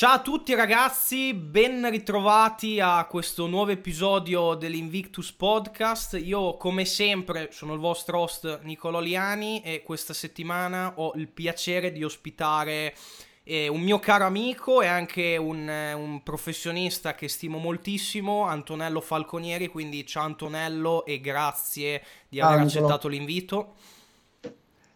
Ciao a tutti ragazzi, ben ritrovati a questo nuovo episodio dell'Invictus Podcast. Io come sempre sono il vostro host Nicolò Liani e questa settimana ho il piacere di ospitare eh, un mio caro amico e anche un, eh, un, professionista che stimo moltissimo, Antonello Falconieri. Quindi ciao Antonello e grazie di aver ah, accettato l'invito.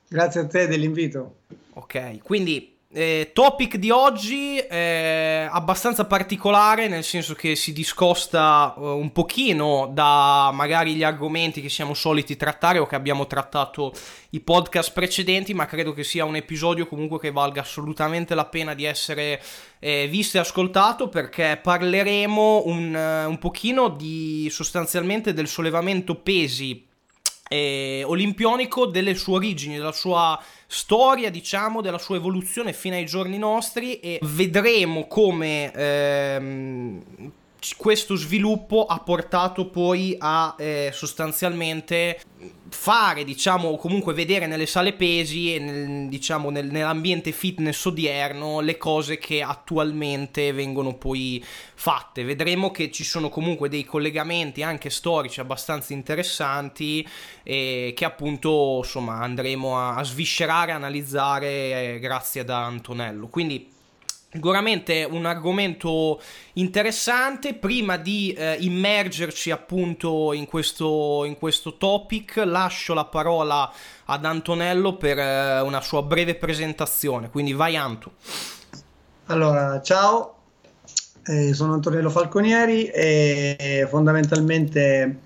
Grazie a te dell'invito. Ok, quindi eh, topic di oggi è abbastanza particolare, nel senso che si discosta uh, un pochino da magari gli argomenti che siamo soliti trattare o che abbiamo trattato i podcast precedenti, ma credo che sia un episodio comunque che valga assolutamente la pena di essere eh, visto e ascoltato perché parleremo un, uh, un pochino di sostanzialmente del sollevamento pesi eh, olimpionico delle sue origini, della sua storia, diciamo, della sua evoluzione fino ai giorni nostri e vedremo come ehm, questo sviluppo ha portato poi a eh, sostanzialmente fare, diciamo, comunque vedere nelle sale pesi e nel, diciamo, nel, nell'ambiente fitness odierno le cose che attualmente vengono poi fatte. Vedremo che ci sono comunque dei collegamenti anche storici abbastanza interessanti e che appunto insomma andremo a, a sviscerare, analizzare eh, grazie ad Antonello. Quindi Sicuramente un argomento interessante. Prima di eh, immergerci appunto in questo, in questo topic, lascio la parola ad Antonello per eh, una sua breve presentazione. Quindi vai Anto. Allora, ciao, eh, sono Antonello Falconieri e fondamentalmente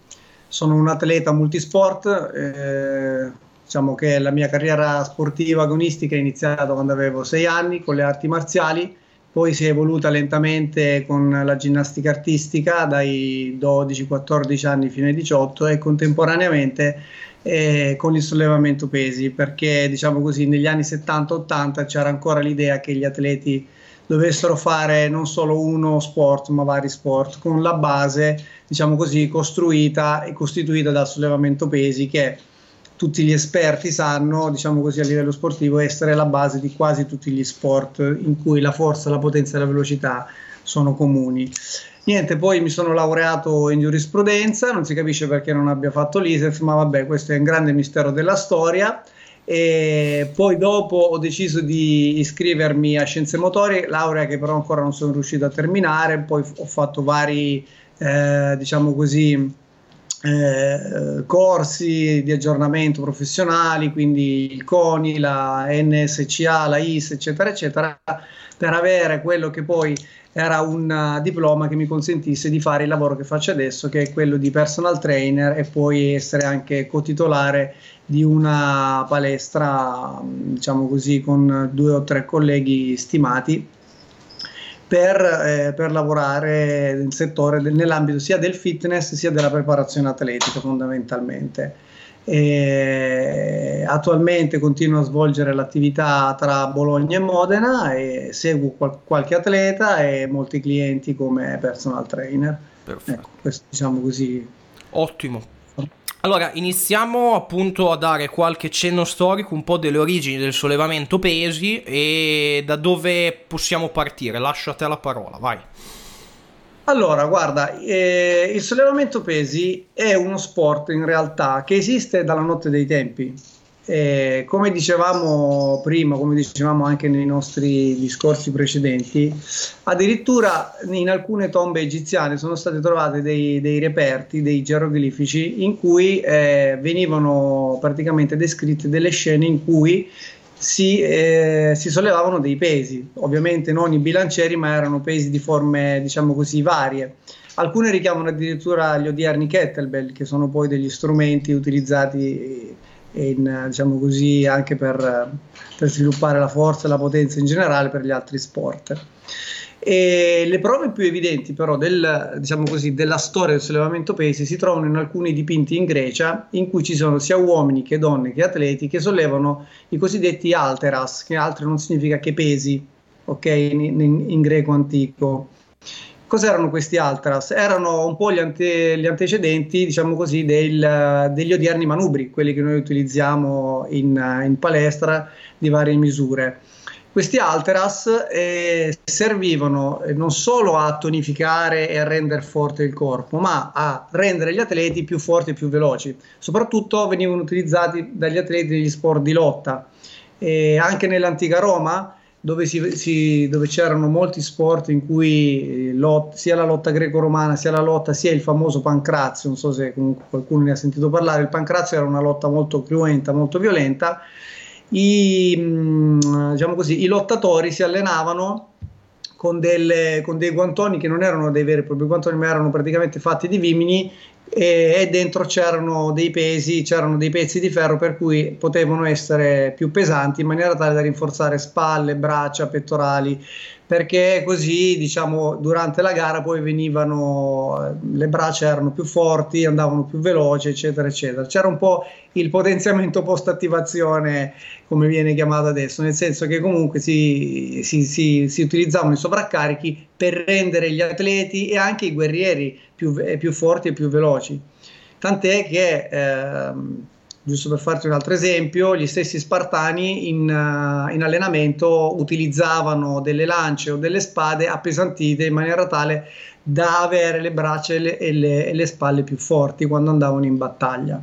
sono un atleta multisport eh, diciamo che la mia carriera sportiva agonistica è iniziata quando avevo sei anni con le arti marziali, poi si è evoluta lentamente con la ginnastica artistica dai 12-14 anni fino ai 18 e contemporaneamente eh, con il sollevamento pesi, perché diciamo così negli anni 70-80 c'era ancora l'idea che gli atleti dovessero fare non solo uno sport ma vari sport con la base diciamo così costruita e costituita dal sollevamento pesi che tutti gli esperti sanno, diciamo così a livello sportivo, essere la base di quasi tutti gli sport in cui la forza, la potenza e la velocità sono comuni. Niente, poi mi sono laureato in giurisprudenza, non si capisce perché non abbia fatto l'ISEF, ma vabbè, questo è un grande mistero della storia. E poi dopo ho deciso di iscrivermi a scienze motorie, laurea che però ancora non sono riuscito a terminare, poi ho fatto vari, eh, diciamo così, eh, corsi di aggiornamento professionali, quindi il CONI, la NSCA, la IS, eccetera, eccetera, per avere quello che poi era un diploma che mi consentisse di fare il lavoro che faccio adesso, che è quello di personal trainer e poi essere anche cotitolare di una palestra, diciamo così, con due o tre colleghi stimati per, eh, per, lavorare nel settore, nell'ambito sia del fitness sia della preparazione atletica fondamentalmente. E attualmente continuo a svolgere l'attività tra Bologna e Modena e seguo qual- qualche atleta e molti clienti come personal trainer. Perfetto. Ecco, questo diciamo così. Ottimo, allora, iniziamo appunto a dare qualche cenno storico, un po' delle origini del sollevamento pesi e da dove possiamo partire. Lascio a te la parola, vai. Allora, guarda, eh, il sollevamento pesi è uno sport in realtà che esiste dalla notte dei tempi eh, come dicevamo prima, come dicevamo anche nei nostri discorsi precedenti, addirittura in alcune tombe egiziane sono state trovate dei, dei reperti, dei geroglifici, in cui eh, venivano praticamente descritte delle scene in cui si, eh, si, sollevavano dei pesi, ovviamente non i bilancieri, ma erano pesi di forme, diciamo così, varie. Alcune richiamano addirittura gli odierni kettlebell, che sono poi degli strumenti utilizzati in, diciamo così, anche per, per, sviluppare la forza e la potenza in generale per gli altri sport. E le prove più evidenti però del, diciamo così, della storia del sollevamento pesi si trovano in alcuni dipinti in Grecia in cui ci sono sia uomini che donne che atleti che sollevano i cosiddetti alteras, che altro non significa che pesi, ok, in, in, in greco antico. Cos'erano questi Altras? Erano un po' gli, ante, gli antecedenti, diciamo così, del, degli odierni manubri, quelli che noi utilizziamo in, in palestra di varie misure. Questi alteras eh, servivano non solo a tonificare e a rendere forte il corpo, ma a rendere gli atleti più forti e più veloci. Soprattutto venivano utilizzati dagli atleti degli sport di lotta. E anche nell'antica Roma, dove, si, si, dove c'erano molti sport in cui lot, sia la lotta greco-romana, sia la lotta, sia il famoso pancrazio, non so se qualcuno ne ha sentito parlare, il pancrazio era una lotta molto cruenta, molto violenta. I, mm, diciamo così, i lottatori si allenavano con, delle, con, dei guantoni che non erano dei veri e propri guantoni, ma erano praticamente fatti di vimini e, e, dentro c'erano dei pesi, c'erano dei pezzi di ferro per cui potevano essere più pesanti in maniera tale da rinforzare spalle, braccia, pettorali, perché così diciamo durante la gara poi venivano le braccia erano più forti, andavano più veloci, eccetera, eccetera. C'era un po' il potenziamento post attivazione, come viene chiamato adesso, nel senso che comunque si, si, si, si utilizzavano i sovraccarichi per rendere gli atleti e anche i guerrieri più, più forti e più veloci. Tant'è che ehm, giusto per farti un altro esempio, gli stessi spartani in, uh, in, allenamento utilizzavano delle lance o delle spade appesantite in maniera tale da avere le braccia e le, e le, e le spalle più forti quando andavano in battaglia.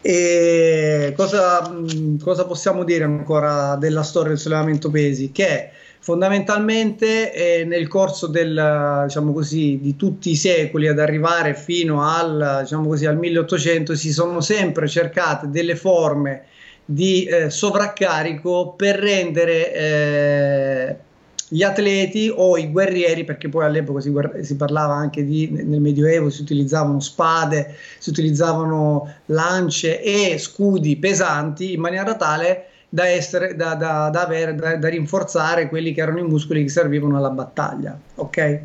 E cosa, cosa possiamo dire ancora della storia del sollevamento pesi? Che fondamentalmente eh, nel corso del, diciamo così, di tutti i secoli ad arrivare fino al, diciamo così, al 1800 si sono sempre cercate delle forme di eh, sovraccarico per rendere eh, gli atleti o i guerrieri, perché poi all'epoca si, si, parlava anche di, nel Medioevo, si utilizzavano spade, si utilizzavano lance e scudi pesanti in maniera tale da, essere, da, da, da, avere, da, rinforzare quelli che erano i muscoli che servivano alla battaglia. Ok?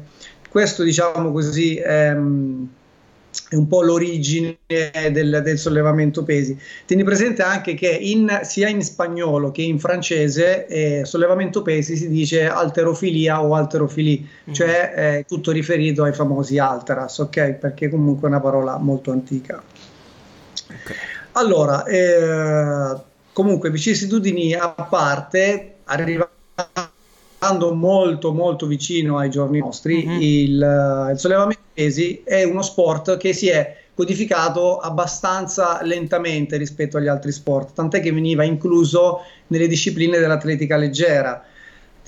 Questo diciamo così ehm, è un po' l'origine del, del, sollevamento pesi. Tieni presente anche che in, sia in spagnolo che in francese eh, sollevamento pesi si dice alterofilia o alterofili, mm. cioè eh, tutto riferito ai famosi alteras, ok? Perché comunque è una parola molto antica. Okay. Allora, eh, comunque vicissitudini a parte, arrivando molto molto vicino ai giorni nostri, mm-hmm. il, il sollevamento pesi è uno sport che si è codificato abbastanza lentamente rispetto agli altri sport, tant'è che veniva incluso nelle discipline dell'atletica leggera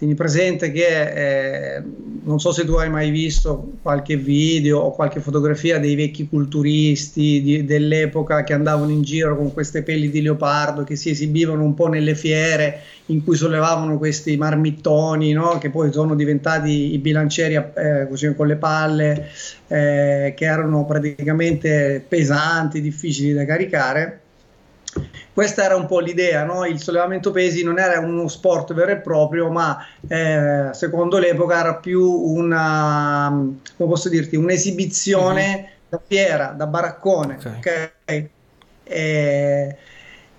Tieni presente che eh, non so se tu hai mai visto qualche video o qualche fotografia dei vecchi culturisti di, dell'epoca che andavano in giro con queste pelli di leopardo che si esibivano un po' nelle fiere in cui sollevavano questi marmittoni no? che poi sono diventati i bilancieri eh, così, con le palle eh, che erano praticamente pesanti, difficili da caricare questa era un po' l'idea, no? il sollevamento pesi non era uno sport vero e proprio, ma eh, secondo l'epoca era più una, come posso dirti, un'esibizione mm-hmm. da fiera, da baraccone. Okay. Okay? Eh,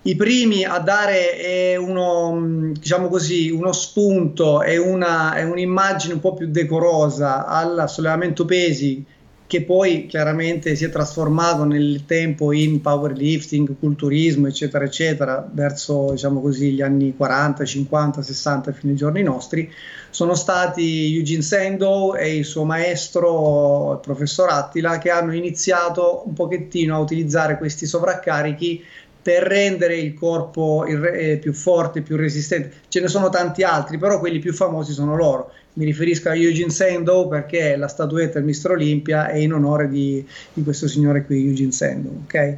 I primi a dare uno, diciamo così, uno spunto e, una, e un'immagine un po' più decorosa al sollevamento pesi che poi chiaramente si è trasformato nel tempo in powerlifting, culturismo, eccetera, eccetera, verso diciamo così, gli anni 40, 50, 60 fino ai giorni nostri, sono stati Eugene Sandow e il suo maestro, il professor Attila, che hanno iniziato un pochettino a utilizzare questi sovraccarichi per rendere il corpo eh, più forte, più resistente. Ce ne sono tanti altri, però quelli più famosi sono loro. Mi riferisco a Eugene Sandow perché la statuetta del Mister Olimpia è in onore di, di questo signore qui, Eugene Sandow. Ok?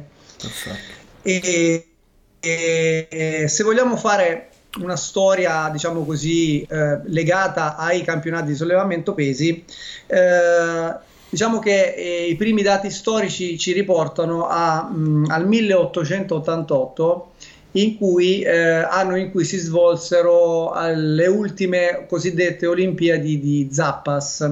E, e, se vogliamo fare una storia, diciamo così, eh, legata ai campionati di sollevamento pesi, eh, Diciamo che eh, i primi dati storici ci riportano a, mh, mm, al 1888 in cui, eh, anno in cui si svolsero le ultime cosiddette Olimpiadi di Zappas.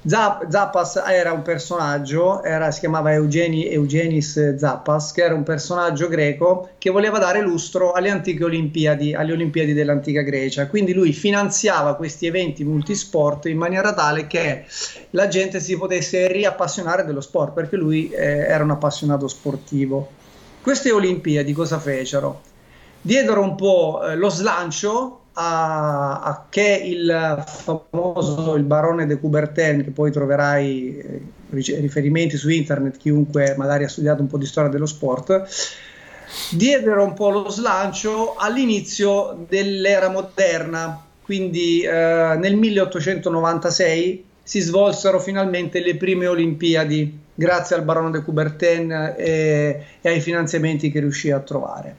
Zappas era un personaggio, era, si chiamava Eugeni, Eugenis Zappas, che era un personaggio greco che voleva dare lustro alle antiche Olimpiadi, alle Olimpiadi dell'antica Grecia. Quindi lui finanziava questi eventi multisport in maniera tale che la gente si potesse riappassionare dello sport, perché lui eh, era un appassionato sportivo. Queste Olimpiadi cosa fecero? Diedero un po' eh, lo slancio a, a, che il famoso il barone de Coubertin, che poi troverai eh, riferimenti su internet, chiunque magari ha studiato un po' di storia dello sport, diedero un po' lo slancio all'inizio dell'era moderna, quindi eh, nel 1896 si svolsero finalmente le prime Olimpiadi grazie al barone de Coubertin e, e ai finanziamenti che riuscì a trovare.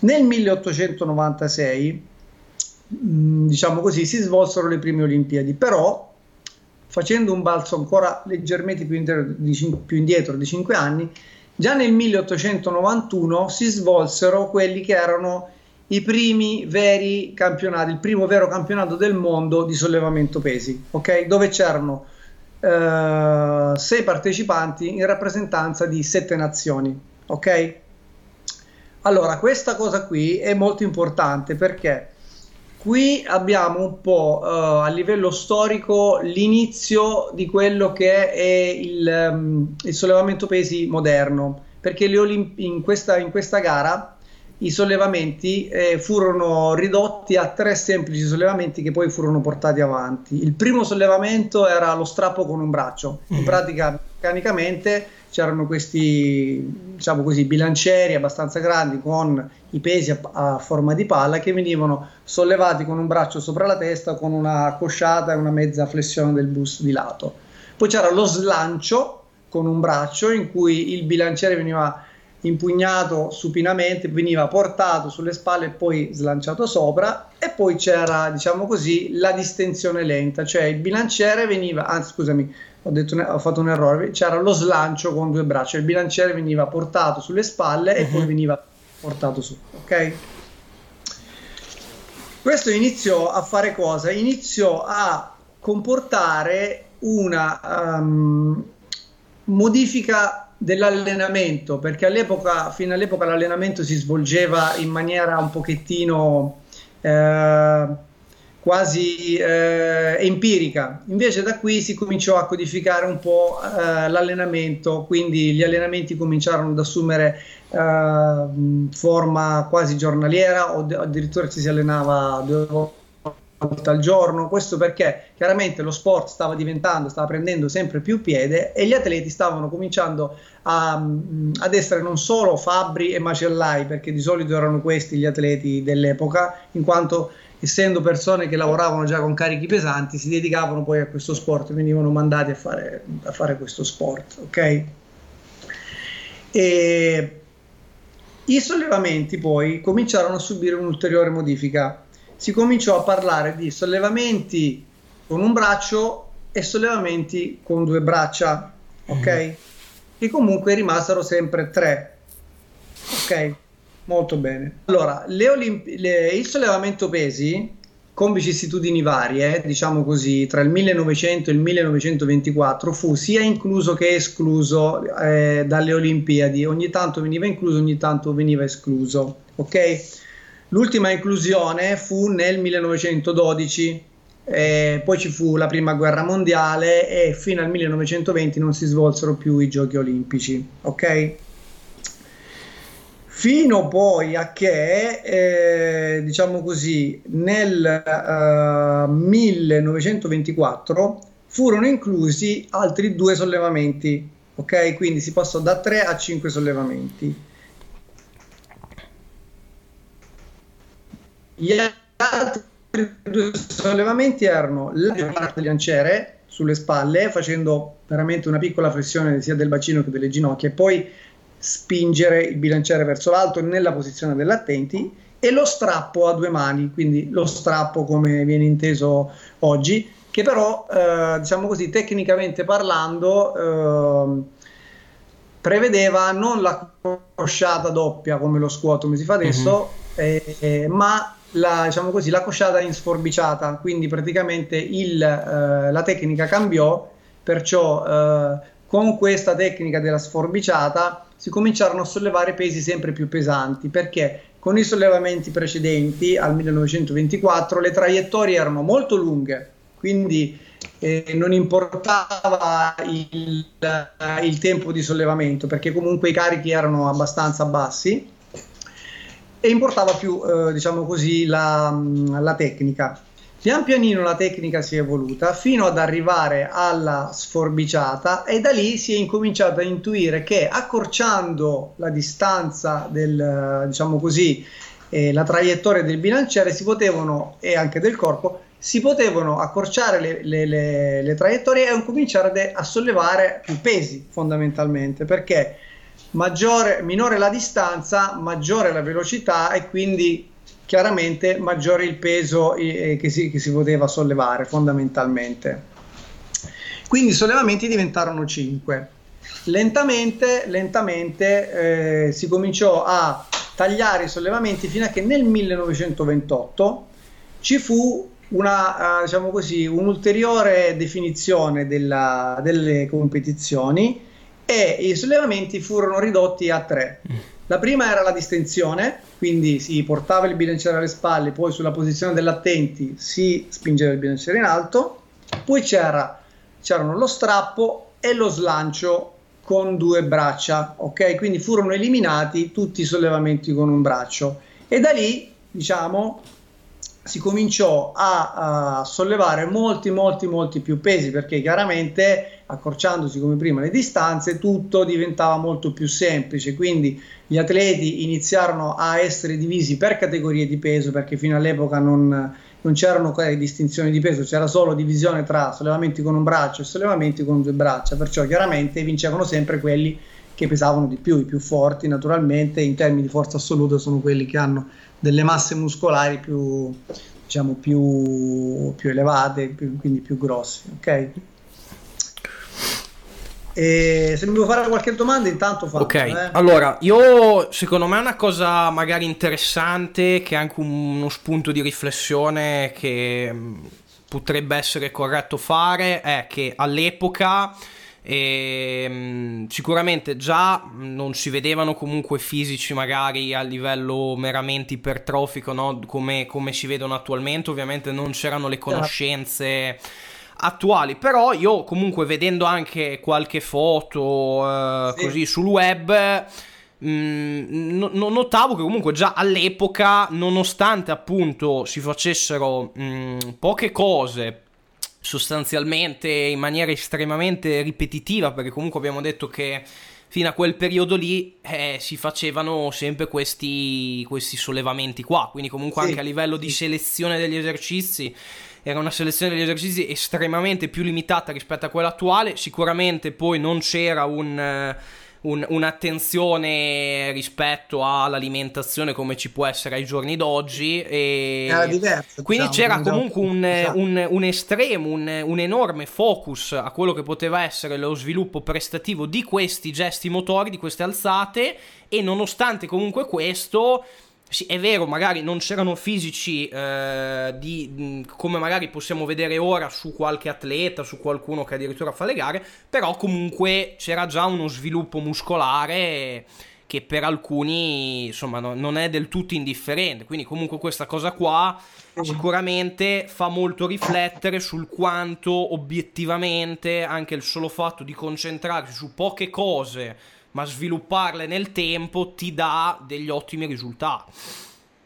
Nel 1896 mm, diciamo così, si svolsero le prime Olimpiadi, però facendo un balzo ancora leggermente più indietro di, più indietro di 5 anni, già nel 1891 si svolsero quelli che erano i primi veri campionati, il primo vero campionato del mondo di sollevamento pesi, ok? Dove c'erano eh, sei partecipanti in rappresentanza di sette nazioni, ok? Allora, questa cosa qui è molto importante perché qui abbiamo un po' uh, a livello storico l'inizio di quello che è il, um, il sollevamento pesi moderno, perché Olimp- in, questa, in questa gara i sollevamenti eh, furono ridotti a tre semplici sollevamenti che poi furono portati avanti. Il primo sollevamento era lo strappo con un braccio, in mm. pratica meccanicamente c'erano questi diciamo così, bilancieri abbastanza grandi con i pesi a, a, forma di palla che venivano sollevati con un braccio sopra la testa con una cosciata e una mezza flessione del busto di lato. Poi c'era lo slancio con un braccio in cui il bilanciere veniva impugnato supinamente, veniva portato sulle spalle e poi slanciato sopra e poi c'era, diciamo così, la distensione lenta, cioè il bilanciere veniva, anzi scusami, ho, detto, ho fatto un errore, c'era lo slancio con due braccia, il bilanciere veniva portato sulle spalle e poi mhm. veniva portato su, ok? Questo iniziò a fare cosa? Iniziò a comportare una um, modifica dell'allenamento, perché all'epoca, fino all'epoca l'allenamento si svolgeva in maniera un pochettino eh, quasi eh, empirica. Invece da qui si cominciò a codificare un po' eh, l'allenamento, quindi gli allenamenti cominciarono ad assumere eh, forma quasi giornaliera o addirittura ci si allenava due volte al giorno. Questo perché chiaramente lo sport stava diventando, stava prendendo sempre più piede e gli atleti stavano cominciando a, ad essere non solo fabbri e macellai, perché di solito erano questi gli atleti dell'epoca, in quanto essendo persone che lavoravano già con carichi pesanti, si dedicavano poi a questo sport, venivano mandati a fare, a fare questo sport. Ok? E i sollevamenti poi cominciarono a subire un'ulteriore modifica si cominciò a parlare di sollevamenti con un braccio e sollevamenti con due braccia, ok? Mm. Che comunque rimasero sempre tre, ok? Molto bene. Allora, le Olimpi- le, il sollevamento pesi con vicissitudini varie, diciamo così, tra il 1900 e il 1924 fu sia incluso che escluso eh, dalle Olimpiadi, ogni tanto veniva incluso, ogni tanto veniva escluso, ok? L'ultima inclusione fu nel 1912, eh, poi ci fu la prima guerra mondiale e fino al 1920 non si svolsero più i giochi olimpici. Ok? Fino poi a che, eh, diciamo così, nel eh, 1924 furono inclusi altri due sollevamenti. Ok? Quindi si passò da 3 a 5 sollevamenti Gli altri due sollevamenti erano la parte del bilanciere sulle spalle, facendo veramente una piccola flessione sia del bacino che delle ginocchia, e poi spingere il bilanciere verso l'alto nella posizione dell'attenti e lo strappo a due mani, quindi lo strappo come viene inteso oggi, che però, eh, diciamo così, tecnicamente parlando, eh, prevedeva non la crociata doppia come lo squat come si fa adesso, mm-hmm. eh, ma la, diciamo così, la cosciata in sforbiciata, quindi praticamente il, eh, la tecnica cambiò, perciò eh, con questa tecnica della sforbiciata si cominciarono a sollevare pesi sempre più pesanti, perché con i sollevamenti precedenti al 1924 le traiettorie erano molto lunghe, quindi eh, non importava il, il tempo di sollevamento, perché comunque i carichi erano abbastanza bassi e importava più, eh, diciamo così, la, la tecnica. Pian pianino la tecnica si è evoluta fino ad arrivare alla sforbiciata e da lì si è incominciato a intuire che accorciando la distanza del, diciamo così, eh, la traiettoria del bilanciere si potevano, e anche del corpo, si potevano accorciare le, le, le, le traiettorie e cominciare a sollevare più pesi fondamentalmente perché maggiore, minore la distanza, maggiore la velocità e quindi chiaramente maggiore il peso eh, che, si, che si poteva sollevare fondamentalmente. Quindi i sollevamenti diventarono 5. Lentamente, lentamente eh, si cominciò a tagliare i sollevamenti fino a che nel 1928 ci fu una, uh, diciamo così, un'ulteriore definizione della, delle competizioni e i sollevamenti furono ridotti a tre. La prima era la distensione, quindi si portava il bilanciere alle spalle, poi sulla posizione dell'attenti si spingeva il bilanciere in alto, poi c'era, c'erano lo strappo e lo slancio con due braccia, ok? Quindi furono eliminati tutti i sollevamenti con un braccio e da lì, diciamo, si cominciò a, a, sollevare molti, molti, molti più pesi perché chiaramente accorciandosi come prima le distanze tutto diventava molto più semplice. Quindi gli atleti iniziarono a essere divisi per categorie di peso perché fino all'epoca non, non c'erano distinzioni di peso, c'era solo divisione tra sollevamenti con un braccio e sollevamenti con due braccia. Perciò chiaramente vincevano sempre quelli che pesavano di più, i più forti naturalmente in termini di forza assoluta sono quelli che hanno delle masse muscolari più, diciamo, più, più elevate, più, quindi più grosse. Ok? E se mi devo fare qualche domanda, intanto faccio. Ok, eh. allora io secondo me una cosa magari interessante, che è anche uno spunto di riflessione che mm, potrebbe essere corretto fare, è che all'epoca e, ehm, sicuramente già non si vedevano comunque fisici magari a livello meramente ipertrofico no? come, come, si vedono attualmente ovviamente non c'erano le certo. conoscenze attuali però io comunque vedendo anche qualche foto eh, sì. così sul web Mm, no, notavo che comunque già all'epoca, nonostante appunto si facessero mm, poche cose sostanzialmente in maniera estremamente ripetitiva, perché comunque abbiamo detto che fino a quel periodo lì eh, si facevano sempre questi, questi, sollevamenti qua, quindi comunque sì. anche a livello di selezione degli esercizi era una selezione degli esercizi estremamente più limitata rispetto a quella attuale, sicuramente poi non c'era un un, un'attenzione rispetto all'alimentazione come ci può essere ai giorni d'oggi. Era diverso. Quindi diciamo, c'era comunque un, esatto. un, un, estremo, un, un enorme focus a quello che poteva essere lo sviluppo prestativo di questi gesti motori, di queste alzate, e nonostante comunque questo sì, è vero, magari non c'erano fisici eh, di, come magari possiamo vedere ora su qualche atleta, su qualcuno che addirittura fa le gare, però comunque c'era già uno sviluppo muscolare che per alcuni insomma no, non è del tutto indifferente. Quindi comunque questa cosa qua sicuramente fa molto riflettere sul quanto obiettivamente anche il solo fatto di concentrarsi su poche cose ma svilupparle nel tempo ti dà degli ottimi risultati.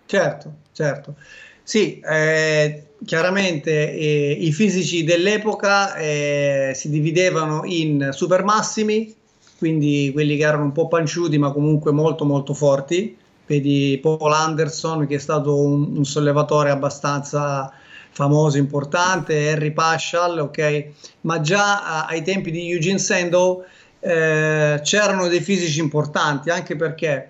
Certo, certo. Sì, eh, chiaramente eh, i fisici dell'epoca eh, si dividevano in super massimi, quindi quelli che erano un po' panciuti ma comunque molto molto forti. Vedi Paul Anderson che è stato un, un sollevatore abbastanza famoso, importante, Harry Paschal, ok? Ma già ai tempi di Eugene Sandow eh, c'erano dei fisici importanti, anche perché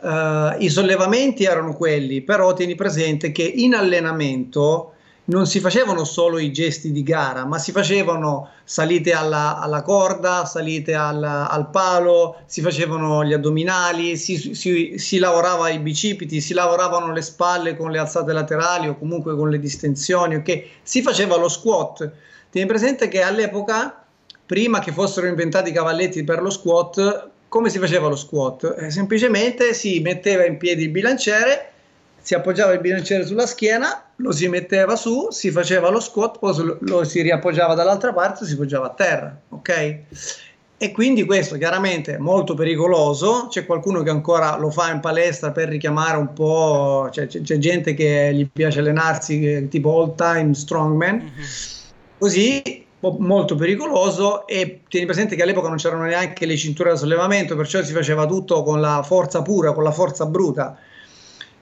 eh, i sollevamenti erano quelli, però tieni presente che in allenamento non si facevano solo i gesti di gara, ma si facevano salite alla, alla corda, salite al, al, palo, si facevano gli addominali, si, si, si, lavorava i bicipiti, si lavoravano le spalle con le alzate laterali o comunque con le distensioni, ok? Si faceva lo squat. Tieni presente che all'epoca prima che fossero inventati i cavalletti per lo squat, come si faceva lo squat? Eh, semplicemente si metteva in piedi il bilanciere, si appoggiava il bilanciere sulla schiena, lo si metteva su, si faceva lo squat, poi lo si riappoggiava dall'altra parte e si poggiava a terra, ok? E quindi questo chiaramente è molto pericoloso, c'è qualcuno che ancora lo fa in palestra per richiamare un po', cioè, c'è, c'è, gente che gli piace allenarsi tipo all time strongman, mm-hmm. così molto pericoloso e tieni presente che all'epoca non c'erano neanche le cinture da sollevamento, perciò si faceva tutto con la forza pura, con la forza bruta.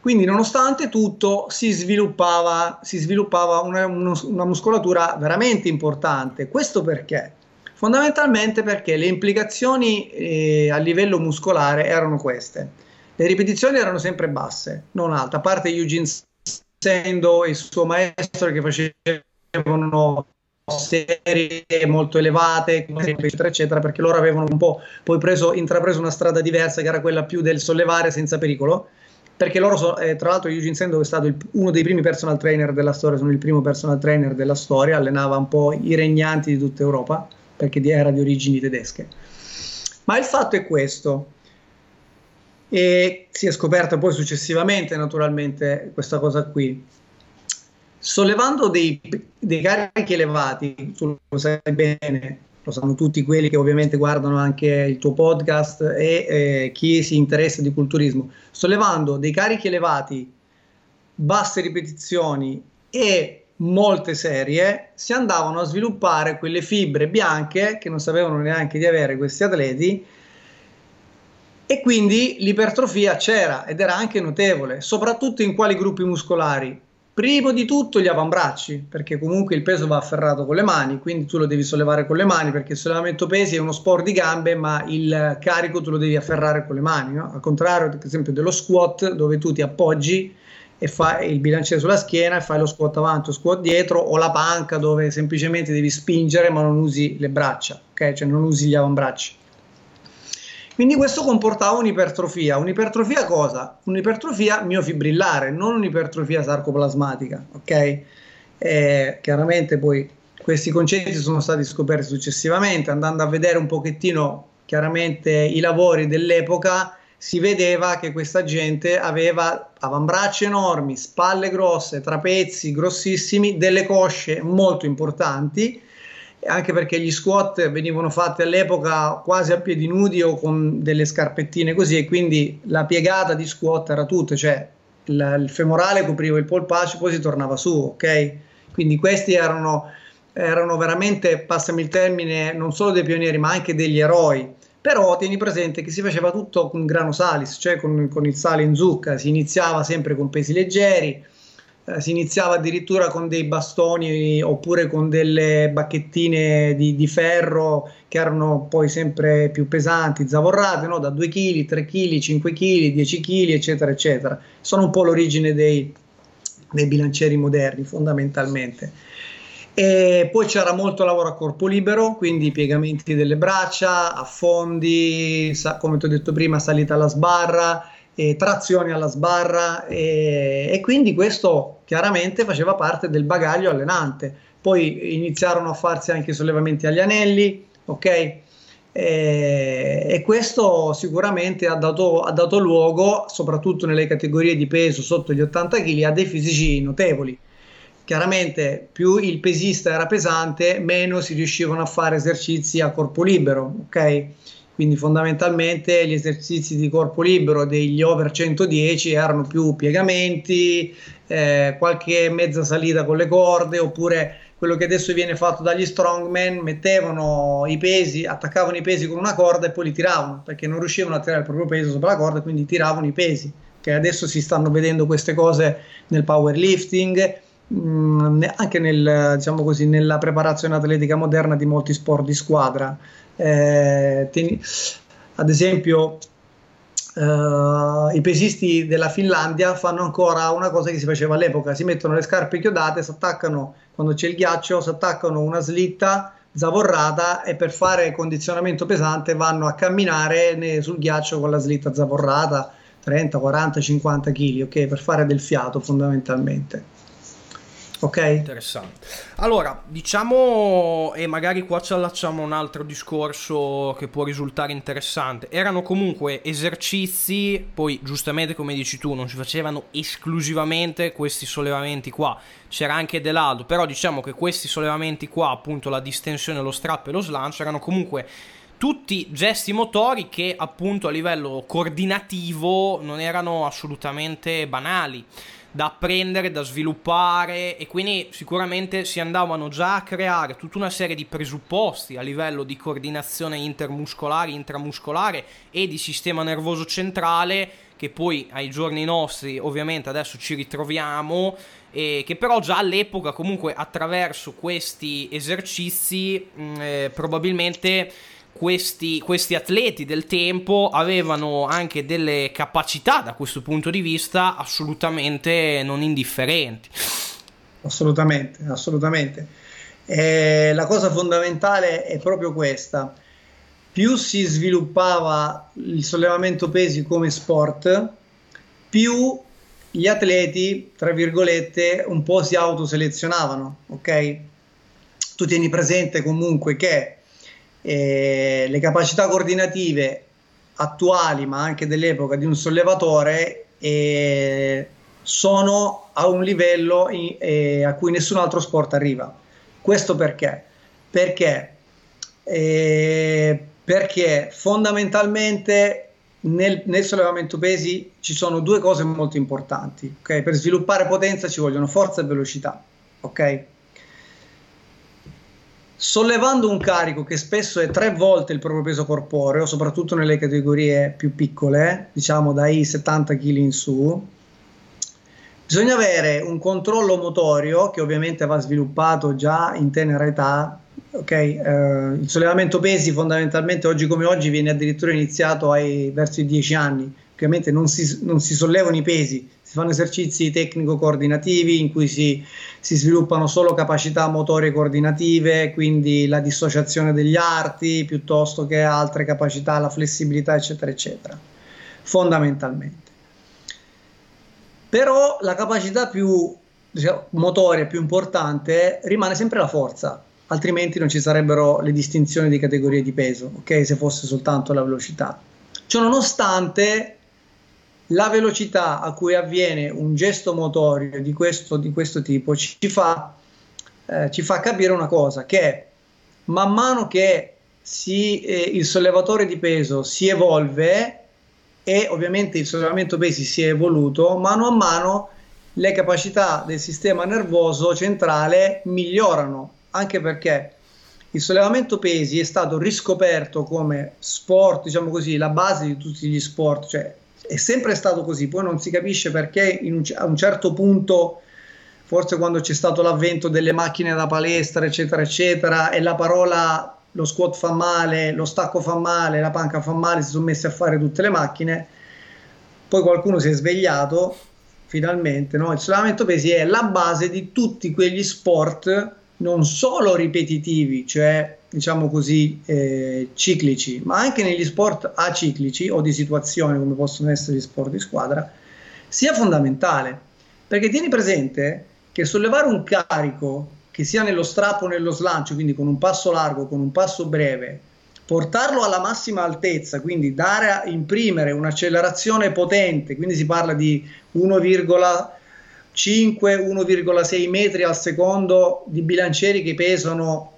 Quindi nonostante tutto si sviluppava, si sviluppava una, una muscolatura veramente importante. Questo perché? Fondamentalmente perché le implicazioni eh, a livello muscolare erano queste. Le ripetizioni erano sempre basse, non alte, a parte Eugene Sendo e il suo maestro che facevano serie molto elevate, eccetera, eccetera, perché loro avevano un po' poi preso, intrapreso una strada diversa che era quella più del sollevare senza pericolo. Perché loro, so, eh, tra l'altro, Eugene Sendo è stato il, uno dei primi personal trainer della storia, sono il primo personal trainer della storia, allenava un po' i regnanti di tutta Europa perché era di origini tedesche. Ma il fatto è questo, e si è scoperta poi successivamente naturalmente questa cosa qui. Sollevando dei, dei carichi elevati, tu lo sai bene, lo sanno tutti quelli che ovviamente guardano anche il tuo podcast e eh, chi si interessa di culturismo, sollevando dei carichi elevati, basse ripetizioni e molte serie si andavano a sviluppare quelle fibre bianche che non sapevano neanche di avere questi atleti e quindi l'ipertrofia c'era ed era anche notevole, soprattutto in quali gruppi muscolari? Primo di tutto gli avambracci, perché comunque il peso va afferrato con le mani, quindi tu lo devi sollevare con le mani, perché il sollevamento pesi è uno sport di gambe, ma il carico tu lo devi afferrare con le mani, no? al contrario, ad esempio, dello squat, dove tu ti appoggi e fai il bilanciere sulla schiena e fai lo squat avanti o squat dietro o la panca dove semplicemente devi spingere ma non usi le braccia, ok? Cioè non usi gli avambracci. Quindi questo comportava un'ipertrofia. Un'ipertrofia cosa? Un'ipertrofia miofibrillare, non un'ipertrofia sarcoplasmatica, ok? E chiaramente poi questi concetti sono stati scoperti successivamente, andando a vedere un pochettino chiaramente i lavori dell'epoca si vedeva che questa gente aveva avambracci enormi, spalle grosse, trapezi grossissimi, delle cosce molto importanti, anche perché gli squat venivano fatti all'epoca quasi a piedi nudi o con delle scarpettine così e quindi la piegata di squat era tutta, cioè il, il femorale copriva il polpaccio, poi si tornava su, ok? Quindi questi erano, erano veramente, passami il termine, non solo dei pionieri ma anche degli eroi però tieni presente che si faceva tutto con grano salis, cioè con, con il sale in zucca, si iniziava sempre con pesi leggeri, eh, si iniziava addirittura con dei bastoni oppure con delle bacchettine di, di ferro che erano poi sempre più pesanti, zavorrate, no? da 2 kg, 3 kg, 5 kg, 10 kg, eccetera, eccetera. Sono un po' l'origine dei, dei bilancieri moderni fondamentalmente. E poi c'era molto lavoro a corpo libero, quindi piegamenti delle braccia, affondi, come ti ho detto prima, salita alla sbarra, e trazioni alla sbarra e, e, quindi questo chiaramente faceva parte del bagaglio allenante. Poi iniziarono a farsi anche i sollevamenti agli anelli, ok? E, e questo sicuramente ha dato, ha dato luogo, soprattutto nelle categorie di peso sotto gli 80 kg, a dei fisici notevoli chiaramente più il pesista era pesante, meno si riuscivano a fare esercizi a corpo libero, ok? Quindi fondamentalmente gli esercizi di corpo libero degli over 110 erano più piegamenti, eh, qualche mezza salita con le corde, oppure quello che adesso viene fatto dagli strongman, mettevano i pesi, attaccavano i pesi con una corda e poi li tiravano, perché non riuscivano a tirare il proprio peso sopra la corda, quindi tiravano i pesi, che adesso si stanno vedendo queste cose nel powerlifting, mh, anche nel, diciamo così, nella preparazione atletica moderna di molti sport di squadra. Eh, ten- ad esempio, Uh, i pesisti della Finlandia fanno ancora una cosa che si faceva all'epoca: si mettono le scarpe chiodate, si attaccano quando c'è il ghiaccio, si attaccano una slitta zavorrata e per fare condizionamento pesante vanno a camminare sul ghiaccio con la slitta zavorrata 30, 40, 50 kg, ok? Per fare del fiato fondamentalmente. Ok. Interessante. Allora, diciamo, e magari qua ci allacciamo un altro discorso che può risultare interessante. Erano comunque esercizi, poi giustamente come dici tu, non si facevano esclusivamente questi sollevamenti qua. C'era anche dell'aldo, però diciamo che questi sollevamenti qua, appunto la distensione, lo strap e lo slancio, erano comunque tutti gesti motori che appunto a livello coordinativo non erano assolutamente banali da apprendere, da sviluppare e quindi sicuramente si andavano già a creare tutta una serie di presupposti a livello di coordinazione intermuscolare, intramuscolare e di sistema nervoso centrale che poi ai giorni nostri ovviamente adesso ci ritroviamo e che però già all'epoca comunque attraverso questi esercizi mh, eh, probabilmente questi, questi, atleti del tempo avevano anche delle capacità da questo punto di vista assolutamente non indifferenti. Assolutamente, assolutamente. Eh, la cosa fondamentale è proprio questa. Più si sviluppava il sollevamento pesi come sport, più gli atleti, tra virgolette, un po' si autoselezionavano, ok? Tu tieni presente comunque che eh, le capacità coordinative attuali, ma anche dell'epoca di un sollevatore, eh, sono a un livello in, eh, a cui nessun altro sport arriva. Questo perché? Perché, eh, perché fondamentalmente nel, nel, sollevamento pesi ci sono due cose molto importanti. Okay? Per sviluppare potenza ci vogliono forza e velocità. Okay? Sollevando un carico che spesso è tre volte il proprio peso corporeo, soprattutto nelle categorie più piccole, diciamo dai 70 kg in su, bisogna avere un controllo motorio che ovviamente va sviluppato già in tenera età. Okay? Eh, il sollevamento pesi fondamentalmente oggi come oggi viene addirittura iniziato ai, verso i 10 anni. Ovviamente non si, non si sollevano i pesi, si fanno esercizi tecnico-coordinativi in cui si, si, sviluppano solo capacità motorie coordinative, quindi la dissociazione degli arti piuttosto che altre capacità, la flessibilità, eccetera, eccetera, fondamentalmente. Però la capacità più diciamo, motoria più importante rimane sempre la forza, altrimenti non ci sarebbero le distinzioni di categorie di peso, ok? Se fosse soltanto la velocità. Ciononostante, la velocità a cui avviene un gesto motorio di questo, di questo tipo ci fa, eh, ci fa, capire una cosa, che man mano che si, eh, il sollevatore di peso si evolve e ovviamente il sollevamento pesi si è evoluto, mano a mano le capacità del sistema nervoso centrale migliorano, anche perché il sollevamento pesi è stato riscoperto come sport, diciamo così, la base di tutti gli sport, cioè è sempre stato così, poi non si capisce perché un, a un certo punto, forse quando c'è stato l'avvento delle macchine da palestra, eccetera, eccetera, e la parola lo squat fa male, lo stacco fa male, la panca fa male, si sono messi a fare tutte le macchine, poi qualcuno si è svegliato, finalmente, no? il sollevamento pesi è la base di tutti quegli sport non solo ripetitivi, cioè diciamo così, eh, ciclici, ma anche negli sport aciclici o di situazione come possono essere gli sport di squadra, sia fondamentale. Perché tieni presente che sollevare un carico che sia nello strappo o nello slancio, quindi con un passo largo, con un passo breve, portarlo alla massima altezza, quindi dare a imprimere un'accelerazione potente, quindi si parla di 1,5-1,6 metri al secondo di bilancieri che pesano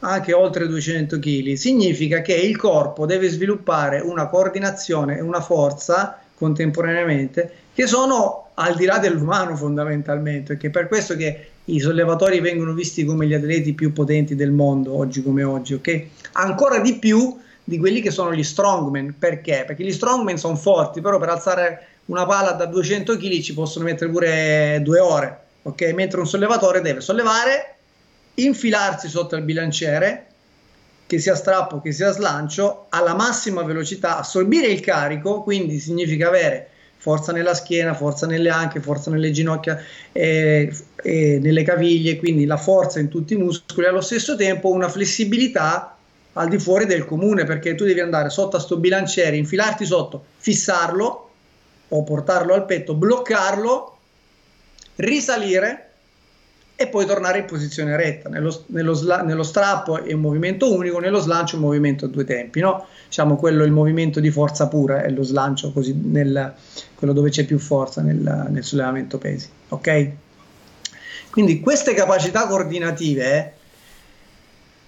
anche oltre 200 kg, significa che il corpo deve sviluppare una coordinazione e una forza contemporaneamente che sono al di là dell'umano fondamentalmente, perché per questo che i sollevatori vengono visti come gli atleti più potenti del mondo oggi come oggi, ok? Ancora di più di quelli che sono gli strongman, perché? Perché gli strongman sono forti, però per alzare una palla da 200 kg ci possono mettere pure due ore, ok? Mentre un sollevatore deve sollevare infilarsi sotto il bilanciere, che sia strappo che sia slancio, alla massima velocità, assorbire il carico, quindi significa avere forza nella schiena, forza nelle anche, forza nelle ginocchia e, e nelle caviglie, quindi la forza in tutti i muscoli, allo stesso tempo una flessibilità al di fuori del comune, perché tu devi andare sotto a sto bilanciere, infilarti sotto, fissarlo o portarlo al petto, bloccarlo, risalire e poi tornare in posizione retta. Nello, nello, sla, nello strappo è un movimento unico, nello slancio è un movimento a due tempi, no? Diciamo quello è il movimento di forza pura, è lo slancio così nel, quello dove c'è più forza nel, nel sollevamento pesi, ok? Quindi queste capacità coordinative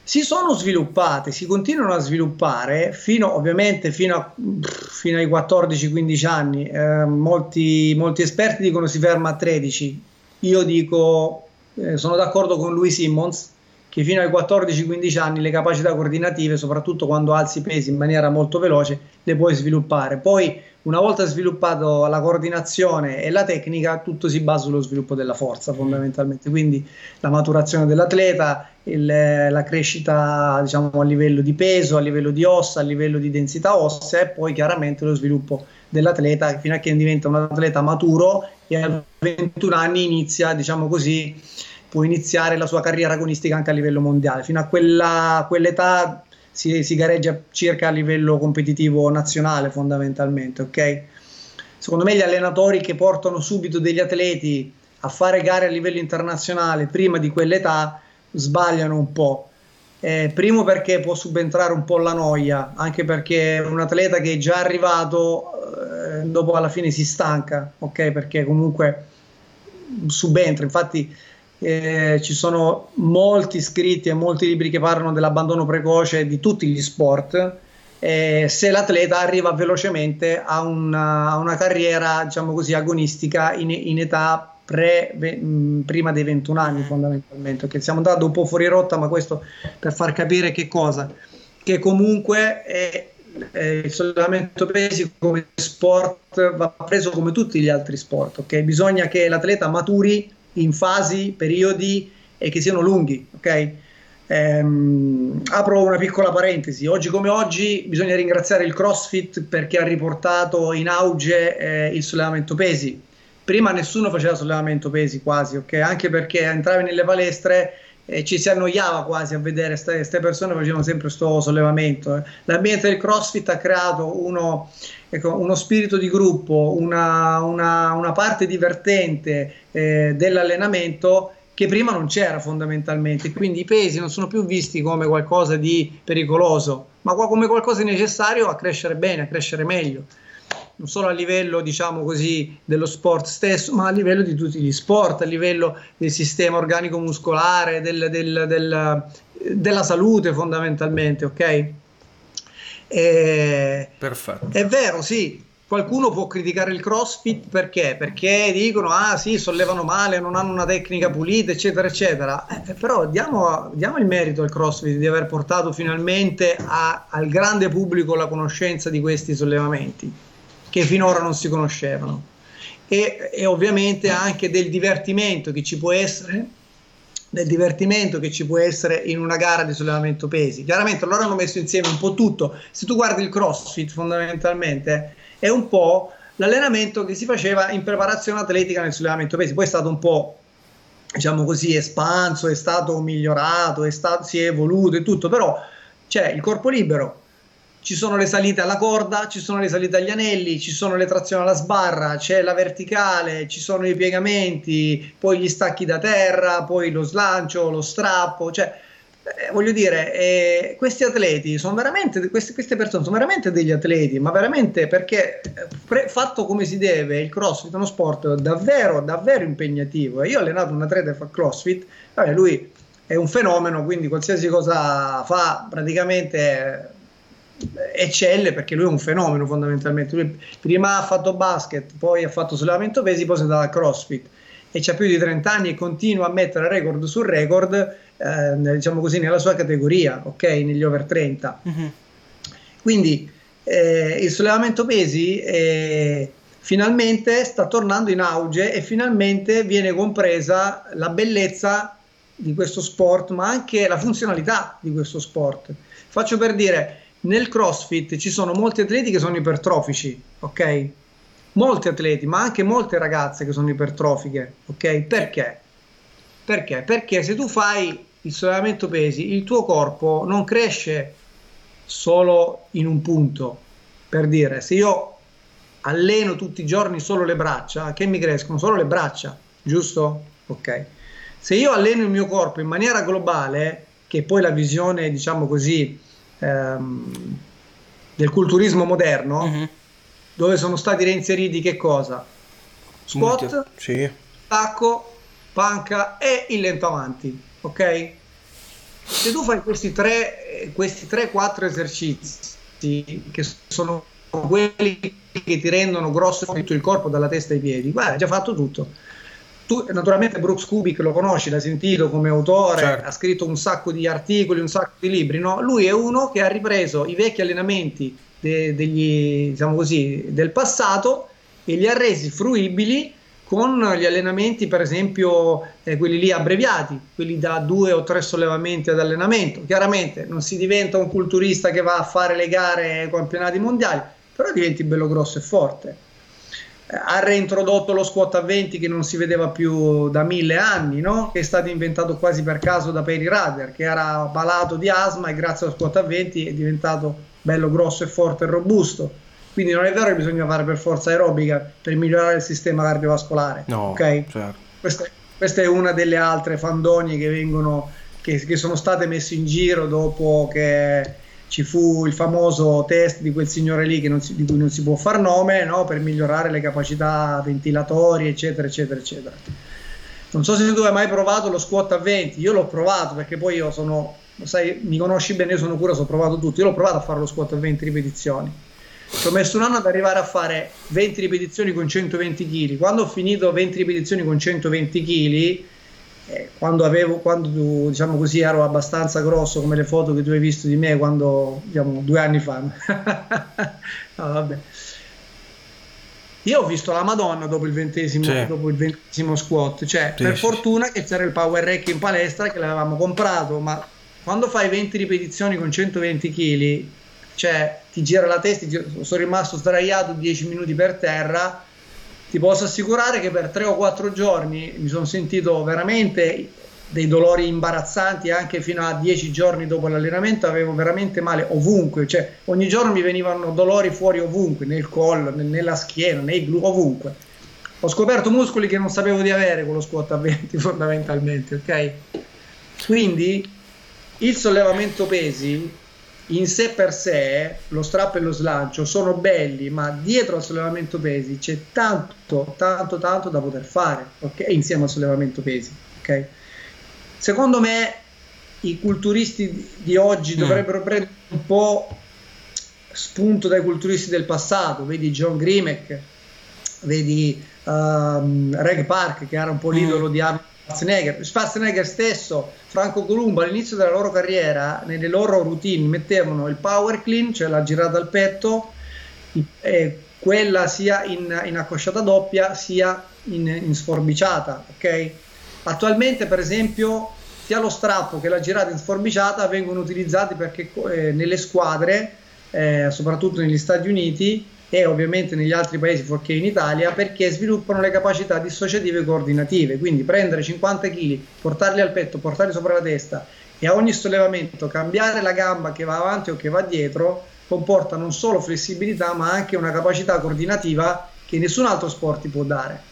si sono sviluppate, si continuano a sviluppare fino ovviamente fino, a, fino ai 14-15 anni. Eh, molti, molti, esperti dicono si ferma a 13. Io dico, eh, sono d'accordo con lui Simmons che fino ai 14-15 anni le capacità coordinative, soprattutto quando alzi pesi in maniera molto veloce, le puoi sviluppare. Poi, una volta sviluppato la coordinazione e la tecnica, tutto si basa sullo sviluppo della forza fondamentalmente. Quindi la maturazione dell'atleta, il, la crescita diciamo, a livello di peso, a livello di ossa, a livello di densità ossea e poi chiaramente lo sviluppo dell'atleta fino a che diventa un atleta maturo e a 21 anni inizia, diciamo così, può iniziare la sua carriera agonistica anche a livello mondiale. Fino a quella, quell'età si, si, gareggia circa a livello competitivo nazionale fondamentalmente, ok? Secondo me gli allenatori che portano subito degli atleti a fare gare a livello internazionale prima di quell'età sbagliano un po'. Eh, primo perché può subentrare un po' la noia, anche perché un atleta che è già arrivato dopo alla fine si stanca, ok? Perché comunque subentra, infatti eh, ci sono molti scritti e molti libri che parlano dell'abbandono precoce di tutti gli sport. Eh, se l'atleta arriva velocemente a una, a una carriera, diciamo così, agonistica in, in età pre, mh, prima dei 21 anni, fondamentalmente. Okay? Siamo andati un po' fuori rotta, ma questo per far capire che cosa? Che comunque è, il sollevamento pesi come sport va preso come tutti gli altri sport. Okay? Bisogna che l'atleta maturi in fasi, periodi e che siano lunghi, ok? Ehm, apro una piccola parentesi, oggi come oggi bisogna ringraziare il CrossFit perché ha riportato in auge eh, il sollevamento pesi. Prima nessuno faceva sollevamento pesi quasi, ok? Anche perché entravi nelle palestre e ci si annoiava quasi a vedere queste persone facevano sempre questo sollevamento. Eh. L'ambiente del CrossFit ha creato uno, ecco, uno spirito di gruppo, una, una, una parte divertente eh, dell'allenamento che prima non c'era fondamentalmente, quindi i pesi non sono più visti come qualcosa di pericoloso, ma come qualcosa di necessario a crescere bene, a crescere meglio non solo a livello diciamo così dello sport stesso, ma a livello di tutti gli sport, a livello del sistema organico muscolare, del, del, del, della salute fondamentalmente, ok? E, Perfetto. È vero, sì. Qualcuno può criticare il CrossFit perché? Perché dicono, ah sì, sollevano male, non hanno una tecnica pulita, eccetera, eccetera. Eh, però diamo, diamo, il merito al CrossFit di aver portato finalmente a, al grande pubblico la conoscenza di questi sollevamenti che finora non si conoscevano. E, e ovviamente anche del divertimento che ci può essere del divertimento che ci può essere in una gara di sollevamento pesi. Chiaramente loro hanno messo insieme un po' tutto. Se tu guardi il CrossFit fondamentalmente è un po' l'allenamento che si faceva in preparazione atletica nel sollevamento pesi, poi è stato un po' diciamo così espanso, è stato migliorato, è stato, si è evoluto e tutto, però c'è il corpo libero ci sono le salite alla corda, ci sono le salite agli anelli, ci sono le trazioni alla sbarra, c'è la verticale, ci sono i piegamenti, poi gli stacchi da terra, poi lo slancio, lo strappo, cioè eh, voglio dire, eh, questi atleti sono veramente, queste, queste, persone sono veramente degli atleti, ma veramente perché eh, pre, fatto come si deve, il crossfit è uno sport davvero, davvero impegnativo. Io ho allenato un atleta che fa crossfit, vabbè, lui è un fenomeno, quindi qualsiasi cosa fa praticamente eccelle perché lui è un fenomeno fondamentalmente. Lui prima ha fatto basket, poi ha fatto sollevamento pesi, poi si è andato a CrossFit e ha più di 30 anni e continua a mettere record su record, eh, diciamo così, nella sua categoria, ok? Negli over 30. Mm-hmm. Quindi eh, il sollevamento pesi eh, finalmente sta tornando in auge e finalmente viene compresa la bellezza di questo sport, ma anche la funzionalità di questo sport. Faccio per dire, nel CrossFit ci sono molti atleti che sono ipertrofici, ok? Molti atleti, ma anche molte ragazze che sono ipertrofiche, ok? Perché? Perché? Perché se tu fai il sollevamento pesi, il tuo corpo non cresce solo in un punto. Per dire, se io alleno tutti i giorni solo le braccia, che mi crescono? Solo le braccia, giusto? Ok. Se io alleno il mio corpo in maniera globale, che poi la visione, diciamo così, ehm, del culturismo moderno, mm-hmm. dove sono stati reinseriti che cosa? Squat, sì. tacco, panca e il lento avanti, ok? Se tu fai questi 3, questi 3-4 esercizi che sono quelli che ti rendono grosso tutto il corpo dalla testa ai piedi, guarda, hai già fatto tutto. Tu, naturalmente Brooks Kubik lo conosci, l'hai sentito come autore, certo. ha scritto un sacco di articoli, un sacco di libri, no? Lui è uno che ha ripreso i vecchi allenamenti de, degli, diciamo così, del passato e li ha resi fruibili con gli allenamenti, per esempio, eh, quelli lì abbreviati, quelli da due o tre sollevamenti ad allenamento. Chiaramente non si diventa un culturista che va a fare le gare ai campionati mondiali, però diventi bello grosso e forte. Ha reintrodotto lo squat a 20 che non si vedeva più da mille anni, no? che è stato inventato quasi per caso da Perry Rader, che era malato di asma e grazie allo squat a 20 è diventato bello grosso e forte e robusto quindi non è vero che bisogna fare per forza aerobica per migliorare il sistema cardiovascolare. No, okay? certo. questa, questa, è una delle altre fandonie che vengono, che, che sono state messe in giro dopo che ci fu il famoso test di quel signore lì si, di cui non si può far nome no? per migliorare le capacità ventilatorie eccetera eccetera eccetera non so se tu hai mai provato lo squat a 20 io l'ho provato perché poi io sono sai mi conosci bene io sono cura ho provato tutto io l'ho provato a fare lo squat a 20 ripetizioni ci ho messo un anno ad arrivare a fare 20 ripetizioni con 120 kg. Quando ho finito 20 ripetizioni con 120 kg, eh, quando, avevo, quando diciamo così, ero abbastanza grosso come le foto che tu hai visto di me quando, diciamo, due anni fa. no. Io ho visto la Madonna dopo il ventesimo, sì. dopo il ventesimo squat, cioè sì, per sì, fortuna che c'era il power rack in palestra che l'avevamo comprato, ma quando fai 20 ripetizioni con 120 kg cioè ti gira la testa, sono rimasto sdraiato 10 minuti per terra, ti posso assicurare che per 3 o 4 giorni mi sono sentito veramente dei dolori imbarazzanti anche fino a 10 giorni dopo l'allenamento avevo veramente male ovunque, cioè ogni giorno mi venivano dolori fuori ovunque, nel collo, nella schiena, nei glu, ovunque. Ho scoperto muscoli che non sapevo di avere con lo squat a 20 fondamentalmente, ok? Quindi il sollevamento pesi in sé per sé lo strap e lo slancio sono belli, ma dietro al sollevamento pesi c'è tanto, tanto, tanto da poter fare, ok? Insieme al sollevamento pesi, ok? Secondo me i culturisti di oggi mm. dovrebbero prendere un po' spunto dai culturisti del passato, vedi John Grimek, vedi um, Reg Park che era un po' l'idolo mm. di Arnold Schwarzenegger. Schwarzenegger stesso, Franco Columbo all'inizio della loro carriera, nelle loro routine mettevano il power clean, cioè la girata al petto, eh, quella sia in, in, accosciata doppia sia in, in sforbiciata. Okay? Attualmente, per esempio, sia lo strappo che la girata in sforbiciata vengono utilizzati perché eh, nelle squadre, eh, soprattutto negli Stati Uniti, e ovviamente negli altri paesi fuorché in Italia perché sviluppano le capacità dissociative coordinative. Quindi prendere 50 kg portarli al petto portarli sopra la testa e a ogni sollevamento cambiare la gamba che va avanti o che va dietro comporta non solo flessibilità ma anche una capacità coordinativa che nessun altro sport ti può dare.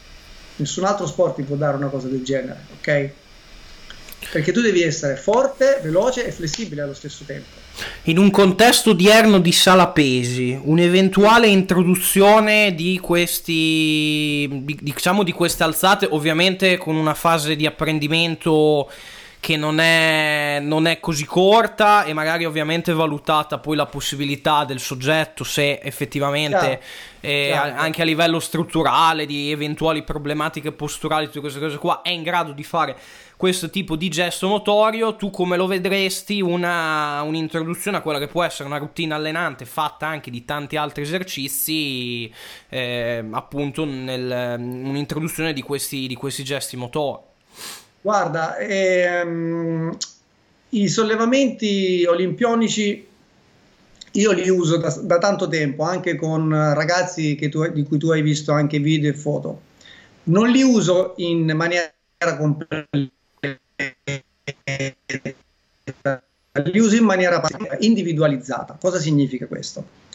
Nessun altro sport ti può dare una cosa del genere ok perché tu devi essere forte, veloce e flessibile allo stesso tempo. In un contesto odierno di sala pesi, un'eventuale introduzione di questi diciamo di queste alzate, ovviamente con una fase di apprendimento che non è, non è, così corta e magari ovviamente valutata poi la possibilità del soggetto se effettivamente chiaro, eh, chiaro. anche a livello strutturale di eventuali problematiche posturali tutte queste cose qua è in grado di fare questo tipo di gesto motorio tu come lo vedresti una, un'introduzione a quella che può essere una routine allenante fatta anche di tanti altri esercizi eh, appunto nel, un'introduzione di questi, di questi gesti motori Guarda, ehm, i sollevamenti olimpionici io li uso da, da, tanto tempo, anche con ragazzi tu, di cui tu hai visto anche video e foto. Non li uso in maniera completa, li uso in maniera individualizzata. Cosa significa questo?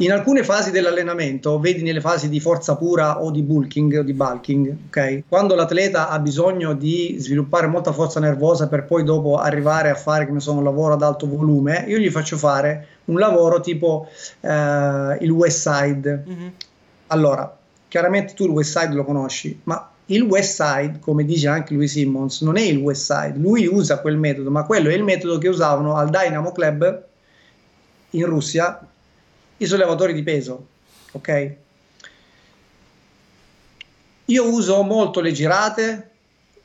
In alcune fasi dell'allenamento, vedi nelle fasi di forza pura o di bulking o di bulking, okay? quando l'atleta ha bisogno di sviluppare molta forza nervosa per poi dopo arrivare a fare che so, un lavoro ad alto volume, io gli faccio fare un lavoro tipo eh, il West Side. Mm-hmm. Allora, chiaramente tu il West Side lo conosci, ma il West Side, come dice anche lui Simmons, non è il West Side, lui usa quel metodo, ma quello è il metodo che usavano al Dynamo Club in Russia i sollevatori di peso, ok? Io uso molto le girate,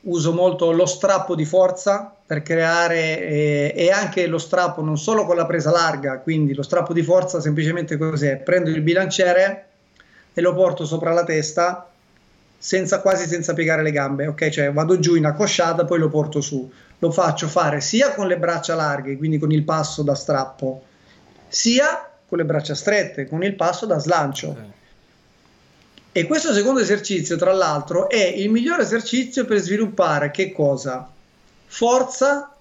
uso molto lo strappo di forza per creare eh, e anche lo strappo non solo con la presa larga, quindi lo strappo di forza semplicemente cos'è? Prendo il bilanciere e lo porto sopra la testa senza, quasi senza piegare le gambe, ok? Cioè vado giù in accosciata, poi lo porto su. Lo faccio fare sia con le braccia larghe, quindi con il passo da strappo, sia con le braccia strette, con il passo da slancio. Okay. E questo secondo esercizio, tra l'altro, è il migliore esercizio per sviluppare che cosa? Forza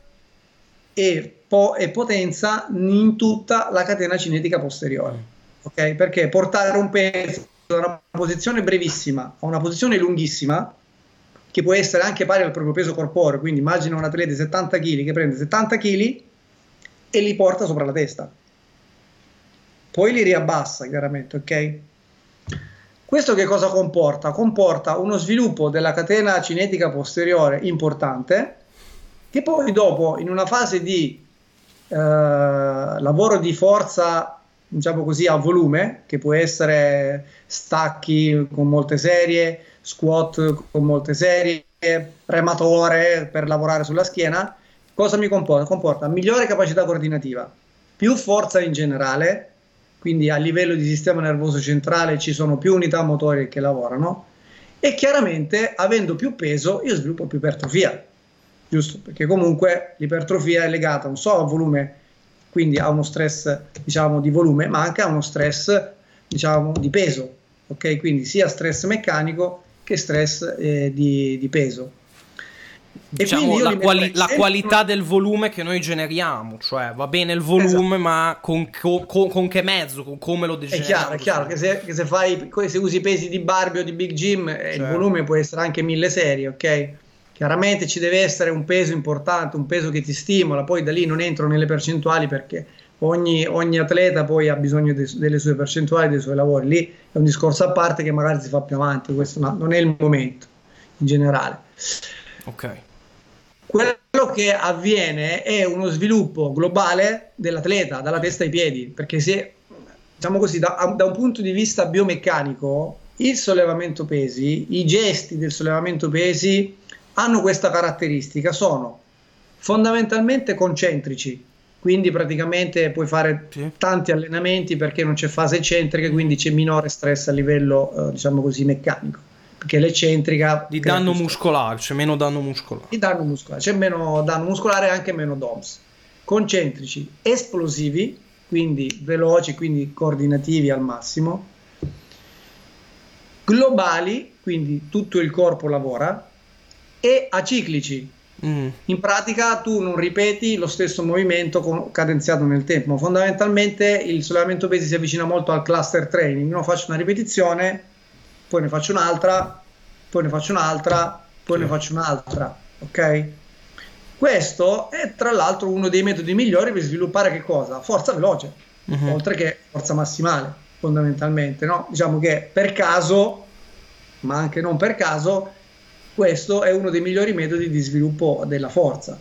e, po- e potenza in tutta la catena cinetica posteriore. Ok? Perché portare un peso da una posizione brevissima a una posizione lunghissima, che può essere anche pari al proprio peso corporeo, quindi immagina un atleta di 70 kg che prende 70 kg e li porta sopra la testa. Poi li riabbassa, chiaramente, ok? Questo che cosa comporta? Comporta uno sviluppo della catena cinetica posteriore importante che poi dopo in una fase di eh, lavoro di forza diciamo così a volume che può essere stacchi con molte serie squat con molte serie rematore per lavorare sulla schiena cosa mi comporta? comporta migliore capacità coordinativa più forza in generale quindi a livello di sistema nervoso centrale ci sono più unità motorie che lavorano e chiaramente avendo più peso io sviluppo più ipertrofia, giusto? Perché comunque l'ipertrofia è legata non solo al volume, quindi a uno stress diciamo di volume, ma anche a uno stress diciamo di peso, ok? Quindi sia stress meccanico che stress eh, di, di peso diciamo, la, quali- la, qualità del volume che noi generiamo, cioè va bene il volume, esatto. ma con, co- co- con, che mezzo, con come lo generiamo. È chiaro, è chiaro che, se, che se, fai, se usi pesi di Barbie o di Big Jim, eh, certo. il volume può essere anche mille serie, ok? Chiaramente ci deve essere un peso importante, un peso che ti stimola, poi da lì non entro nelle percentuali perché ogni, ogni atleta poi ha bisogno de, delle sue percentuali, dei suoi lavori, lì è un discorso a parte che magari si fa più avanti, questo no, non è il momento in generale. Ok. Quello che avviene è uno sviluppo globale dell'atleta, dalla testa ai piedi, perché se, diciamo così, da, da un punto di vista biomeccanico, il sollevamento pesi, i gesti del sollevamento pesi hanno questa caratteristica, sono fondamentalmente concentrici, quindi praticamente puoi fare sì. tanti allenamenti perché non c'è fase eccentrica, quindi c'è minore stress a livello, eh, diciamo così, meccanico perché l'eccentrica di danno muscolare, c'è meno danno muscolare. Di danno muscolare, c'è meno danno muscolare e anche meno DOMS. Concentrici, esplosivi, quindi veloci, quindi coordinativi al massimo. Globali, quindi tutto il corpo lavora e aciclici. Mm. In pratica tu non ripeti lo stesso movimento cadenziato nel tempo. Fondamentalmente il sollevamento pesi si avvicina molto al cluster training. Io faccio una ripetizione, poi ne faccio un'altra, poi ne faccio un'altra, poi sì. ne faccio un'altra, ok? Questo è tra l'altro uno dei metodi migliori per sviluppare che cosa? Forza veloce, uh-huh. oltre che forza massimale, fondamentalmente, no? Diciamo che per caso, ma anche non per caso, questo è uno dei migliori metodi di sviluppo della forza.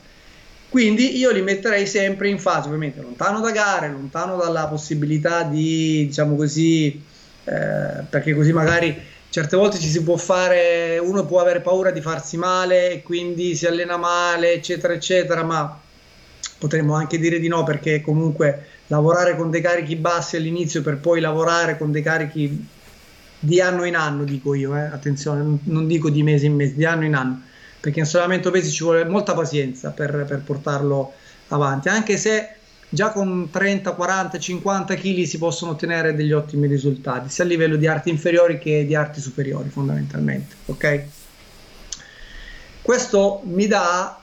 Quindi io li metterei sempre in fase, ovviamente, lontano da gare, lontano dalla possibilità di, diciamo così, eh, perché così magari certe volte ci si può fare, uno può avere paura di farsi male e quindi si allena male, eccetera, eccetera, ma potremmo anche dire di no perché comunque lavorare con dei carichi bassi all'inizio per poi lavorare con dei carichi di anno in anno, dico io, eh? attenzione, non dico di mese in mese, di anno in anno, perché in solamente pesi ci vuole molta pazienza per, per portarlo avanti, anche se già con 30, 40, 50 kg si possono ottenere degli ottimi risultati, sia a livello di arti inferiori che di arti superiori fondamentalmente. Ok? Questo mi dà,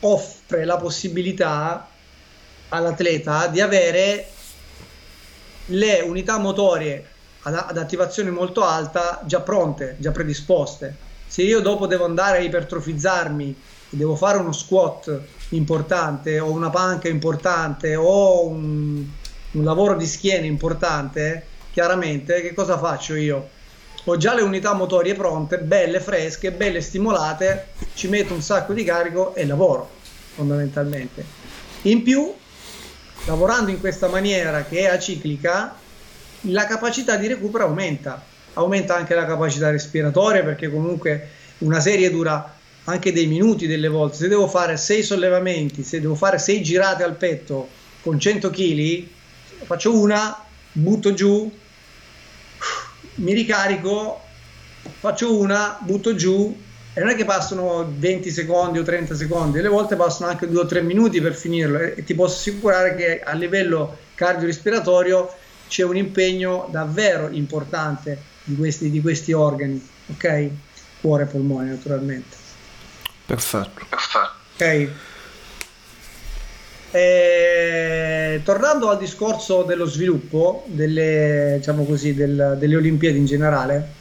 offre la possibilità all'atleta di avere le unità motorie ad, ad attivazione molto alta già pronte, già predisposte. Se io dopo devo andare a ipertrofizzarmi devo fare uno squat importante o una panca importante o un, un lavoro di schiena importante, chiaramente che cosa faccio io? ho già le unità motorie pronte, belle, fresche, belle stimolate, ci metto un sacco di carico e lavoro fondamentalmente. In più, lavorando in questa maniera che è aciclica, la capacità di recupero aumenta, aumenta anche la capacità respiratoria perché comunque una serie dura anche dei minuti delle volte. Se devo fare 6 sollevamenti, se devo fare 6 girate al petto con 100 kg, faccio una, butto giù, mi ricarico, faccio una, butto giù e non è che passano 20 secondi o 30 secondi, alle volte passano anche 2 o 3 minuti per finirlo e ti posso assicurare che a livello cardiorespiratorio c'è un impegno davvero importante di questi, di questi organi, ok? Cuore e polmone naturalmente. Perfetto. Ok. E, tornando al discorso dello sviluppo delle, diciamo così, del, delle Olimpiadi in generale,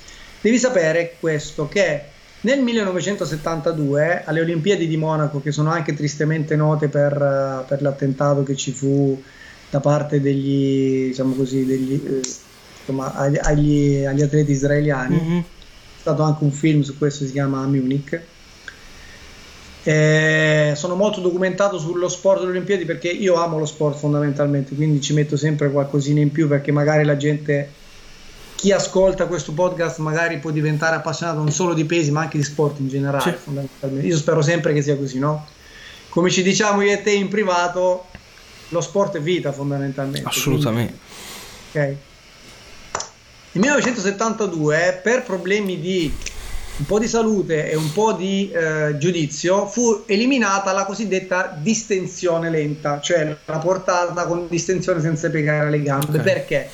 devi sapere questo che nel 1972 alle Olimpiadi di Monaco, che sono anche tristemente note per, per l'attentato che ci fu da parte degli, diciamo così, degli, eh, insomma, agli, agli, atleti israeliani, mm-hmm. è stato anche un film su questo, si chiama Munich eh, sono molto documentato sullo sport delle Olimpiadi perché io amo lo sport fondamentalmente, quindi ci metto sempre qualcosina in più perché magari la gente, chi ascolta questo podcast magari può diventare appassionato non solo di pesi ma anche di sport in generale. Io spero sempre che sia così, no? Come ci diciamo io e te in privato, lo sport è vita fondamentalmente. Assolutamente. Quindi, ok. Nel 1972 per problemi di un po' di salute e un po' di eh, giudizio, fu eliminata la cosiddetta distensione lenta, cioè la portata con distensione senza piegare le gambe. Okay. Perché?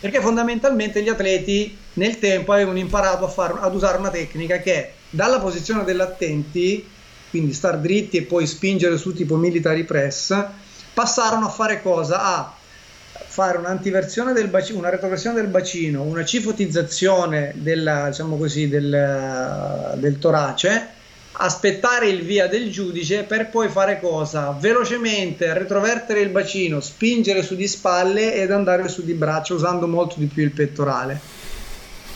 Perché fondamentalmente gli atleti nel tempo avevano imparato a far, ad usare una tecnica che dalla posizione dell'attenti, quindi star dritti e poi spingere su tipo military press, passarono a fare cosa? A fare un'antiversione del bacino, una retroversione del bacino, una cifotizzazione della, diciamo così, del, del torace, aspettare il via del giudice per poi fare cosa? Velocemente retrovertere il bacino, spingere su di spalle ed andare su di braccia usando molto di più il pettorale.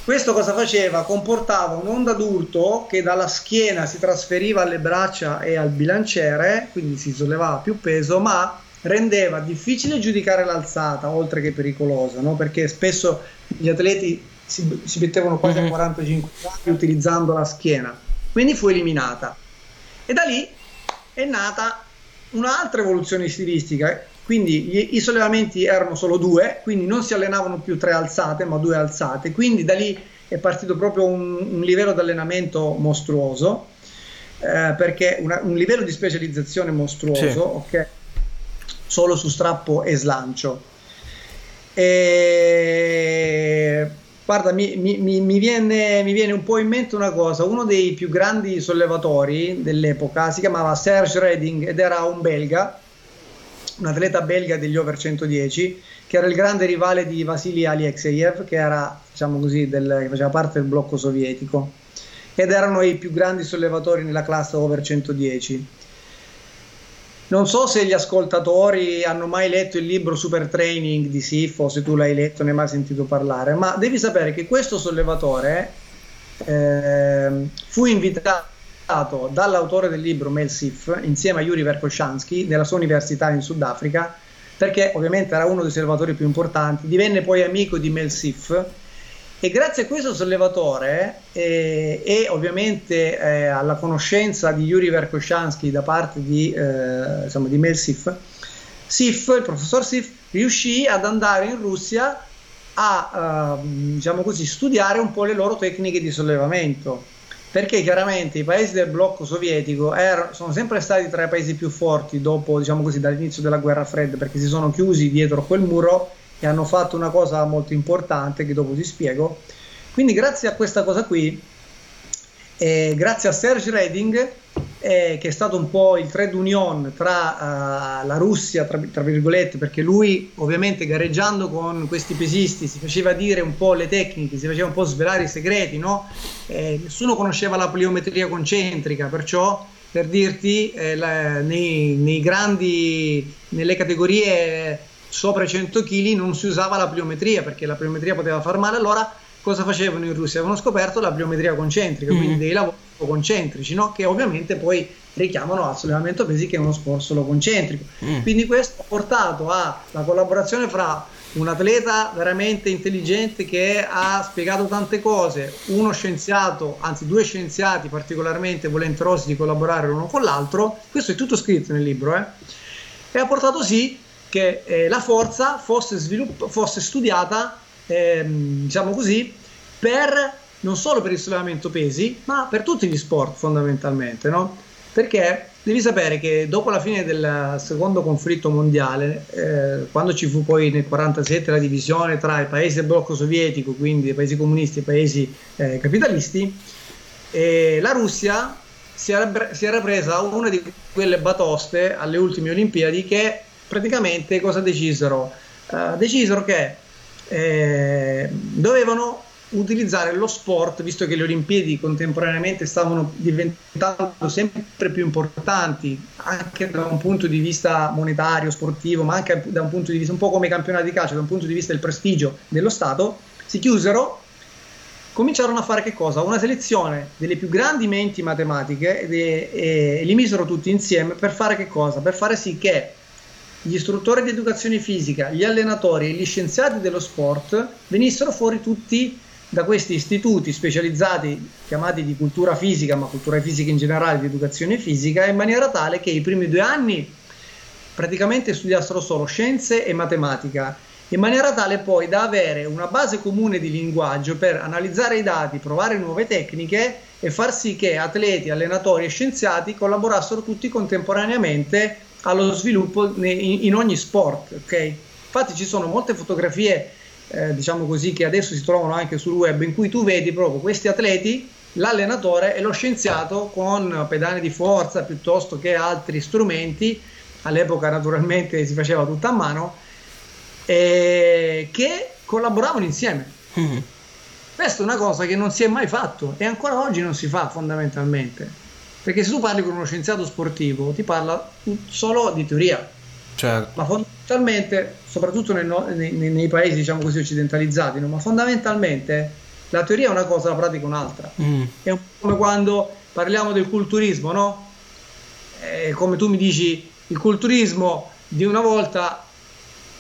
Questo cosa faceva? Comportava un'onda d'urto che dalla schiena si trasferiva alle braccia e al bilanciere, quindi si sollevava più peso, ma rendeva difficile giudicare l'alzata, oltre che pericolosa, no? perché spesso gli atleti si, si mettevano quasi mm-hmm. a 45 gradi utilizzando la schiena, quindi fu eliminata. E da lì è nata un'altra evoluzione stilistica, quindi gli, i sollevamenti erano solo due, quindi non si allenavano più tre alzate, ma due alzate, quindi da lì è partito proprio un, un livello di allenamento mostruoso, eh, perché una, un livello di specializzazione mostruoso, sì. ok? Solo su strappo e slancio. E... Guarda, mi, mi, mi, viene, mi, viene, un po' in mente una cosa, uno dei più grandi sollevatori dell'epoca si chiamava Serge Reding ed era un belga, un atleta belga degli over 110, che era il grande rivale di Vasily Alexeyev, che, era, diciamo così, del, che faceva parte del blocco sovietico, ed erano i più grandi sollevatori nella classe over 110 non so se gli ascoltatori hanno mai letto il libro Super Training di Sif o se tu l'hai letto ne hai mai sentito parlare, ma devi sapere che questo sollevatore eh, fu invitato dall'autore del libro Mel Sif insieme a Yuri Verkoshansky nella sua università in Sudafrica perché ovviamente era uno dei sollevatori più importanti, divenne poi amico di Mel Sif e grazie a questo sollevatore eh, e ovviamente eh, alla conoscenza di Yuri Verkoshansky da parte di, eh, insomma, di Mel Sif, Sif, il professor Sif, riuscì ad andare in Russia a ehm, diciamo così, studiare un po' le loro tecniche di sollevamento. Perché chiaramente i paesi del blocco sovietico er- sono sempre stati tra i paesi più forti dopo, diciamo così, dall'inizio della guerra fredda perché si sono chiusi dietro quel muro e hanno fatto una cosa molto importante che dopo ti spiego. Quindi grazie a questa cosa qui, eh, grazie a Serge Reding, eh, che è stato un po' il trade union tra uh, la Russia, tra, tra, virgolette, perché lui ovviamente gareggiando con questi pesisti si faceva dire un po' le tecniche, si faceva un po' svelare i segreti, no? Eh, nessuno conosceva la pliometria concentrica, perciò per dirti, eh, la, nei, nei grandi, nelle categorie sopra i 100 kg non si usava la pliometria perché la pliometria poteva far male, allora cosa facevano in Russia? Avevano scoperto la pliometria concentrica, mm. quindi dei lavori concentrici, no? che ovviamente poi richiamano al sollevamento pesi che è uno sport solo concentrico. Mm. Quindi questo ha portato alla collaborazione fra un atleta veramente intelligente che ha spiegato tante cose, uno scienziato, anzi due scienziati particolarmente volenterosi di collaborare l'uno con l'altro, questo è tutto scritto nel libro, eh? e ha portato sì che eh, la forza fosse, svilupp- fosse studiata, ehm, diciamo così, per, non solo per il sollevamento pesi, ma per tutti gli sport fondamentalmente, no? Perché devi sapere che dopo la fine del secondo conflitto mondiale, eh, quando ci fu poi nel 1947 la divisione tra i paesi del blocco sovietico, quindi i paesi comunisti e i paesi eh, capitalisti, eh, la Russia si era, si era presa una di quelle batoste alle ultime Olimpiadi che praticamente cosa decisero? Uh, decisero che eh, dovevano utilizzare lo sport, visto che le Olimpiadi contemporaneamente stavano diventando sempre più importanti, anche da un punto di vista monetario, sportivo, ma anche da un punto di vista un po' come i campionati di calcio, da un punto di vista del prestigio dello Stato, si chiusero, cominciarono a fare che cosa? Una selezione delle più grandi menti matematiche e, e, e li misero tutti insieme per fare che cosa? Per fare sì che gli istruttori di educazione fisica, gli allenatori e gli scienziati dello sport venissero fuori tutti da questi istituti specializzati chiamati di cultura fisica, ma cultura fisica in generale, di educazione fisica, in maniera tale che i primi due anni praticamente studiassero solo scienze e matematica, in maniera tale poi da avere una base comune di linguaggio per analizzare i dati, provare nuove tecniche e far sì che atleti, allenatori e scienziati collaborassero tutti contemporaneamente allo sviluppo in ogni sport. Okay? Infatti ci sono molte fotografie eh, diciamo così, che adesso si trovano anche sul web, in cui tu vedi proprio questi atleti, l'allenatore e lo scienziato con pedane di forza piuttosto che altri strumenti, all'epoca naturalmente si faceva tutta a mano, eh, che collaboravano insieme. Mm-hmm. Questa è una cosa che non si è mai fatto e ancora oggi non si fa fondamentalmente. Perché se tu parli con uno scienziato sportivo, ti parla solo di teoria. Certo. Ma fondamentalmente, soprattutto nel, nei, nei, paesi diciamo così occidentalizzati, no? ma fondamentalmente la teoria è una cosa, la pratica è un'altra. Mm. È un po' come quando parliamo del culturismo, no? Eh, come tu mi dici, il culturismo di una volta,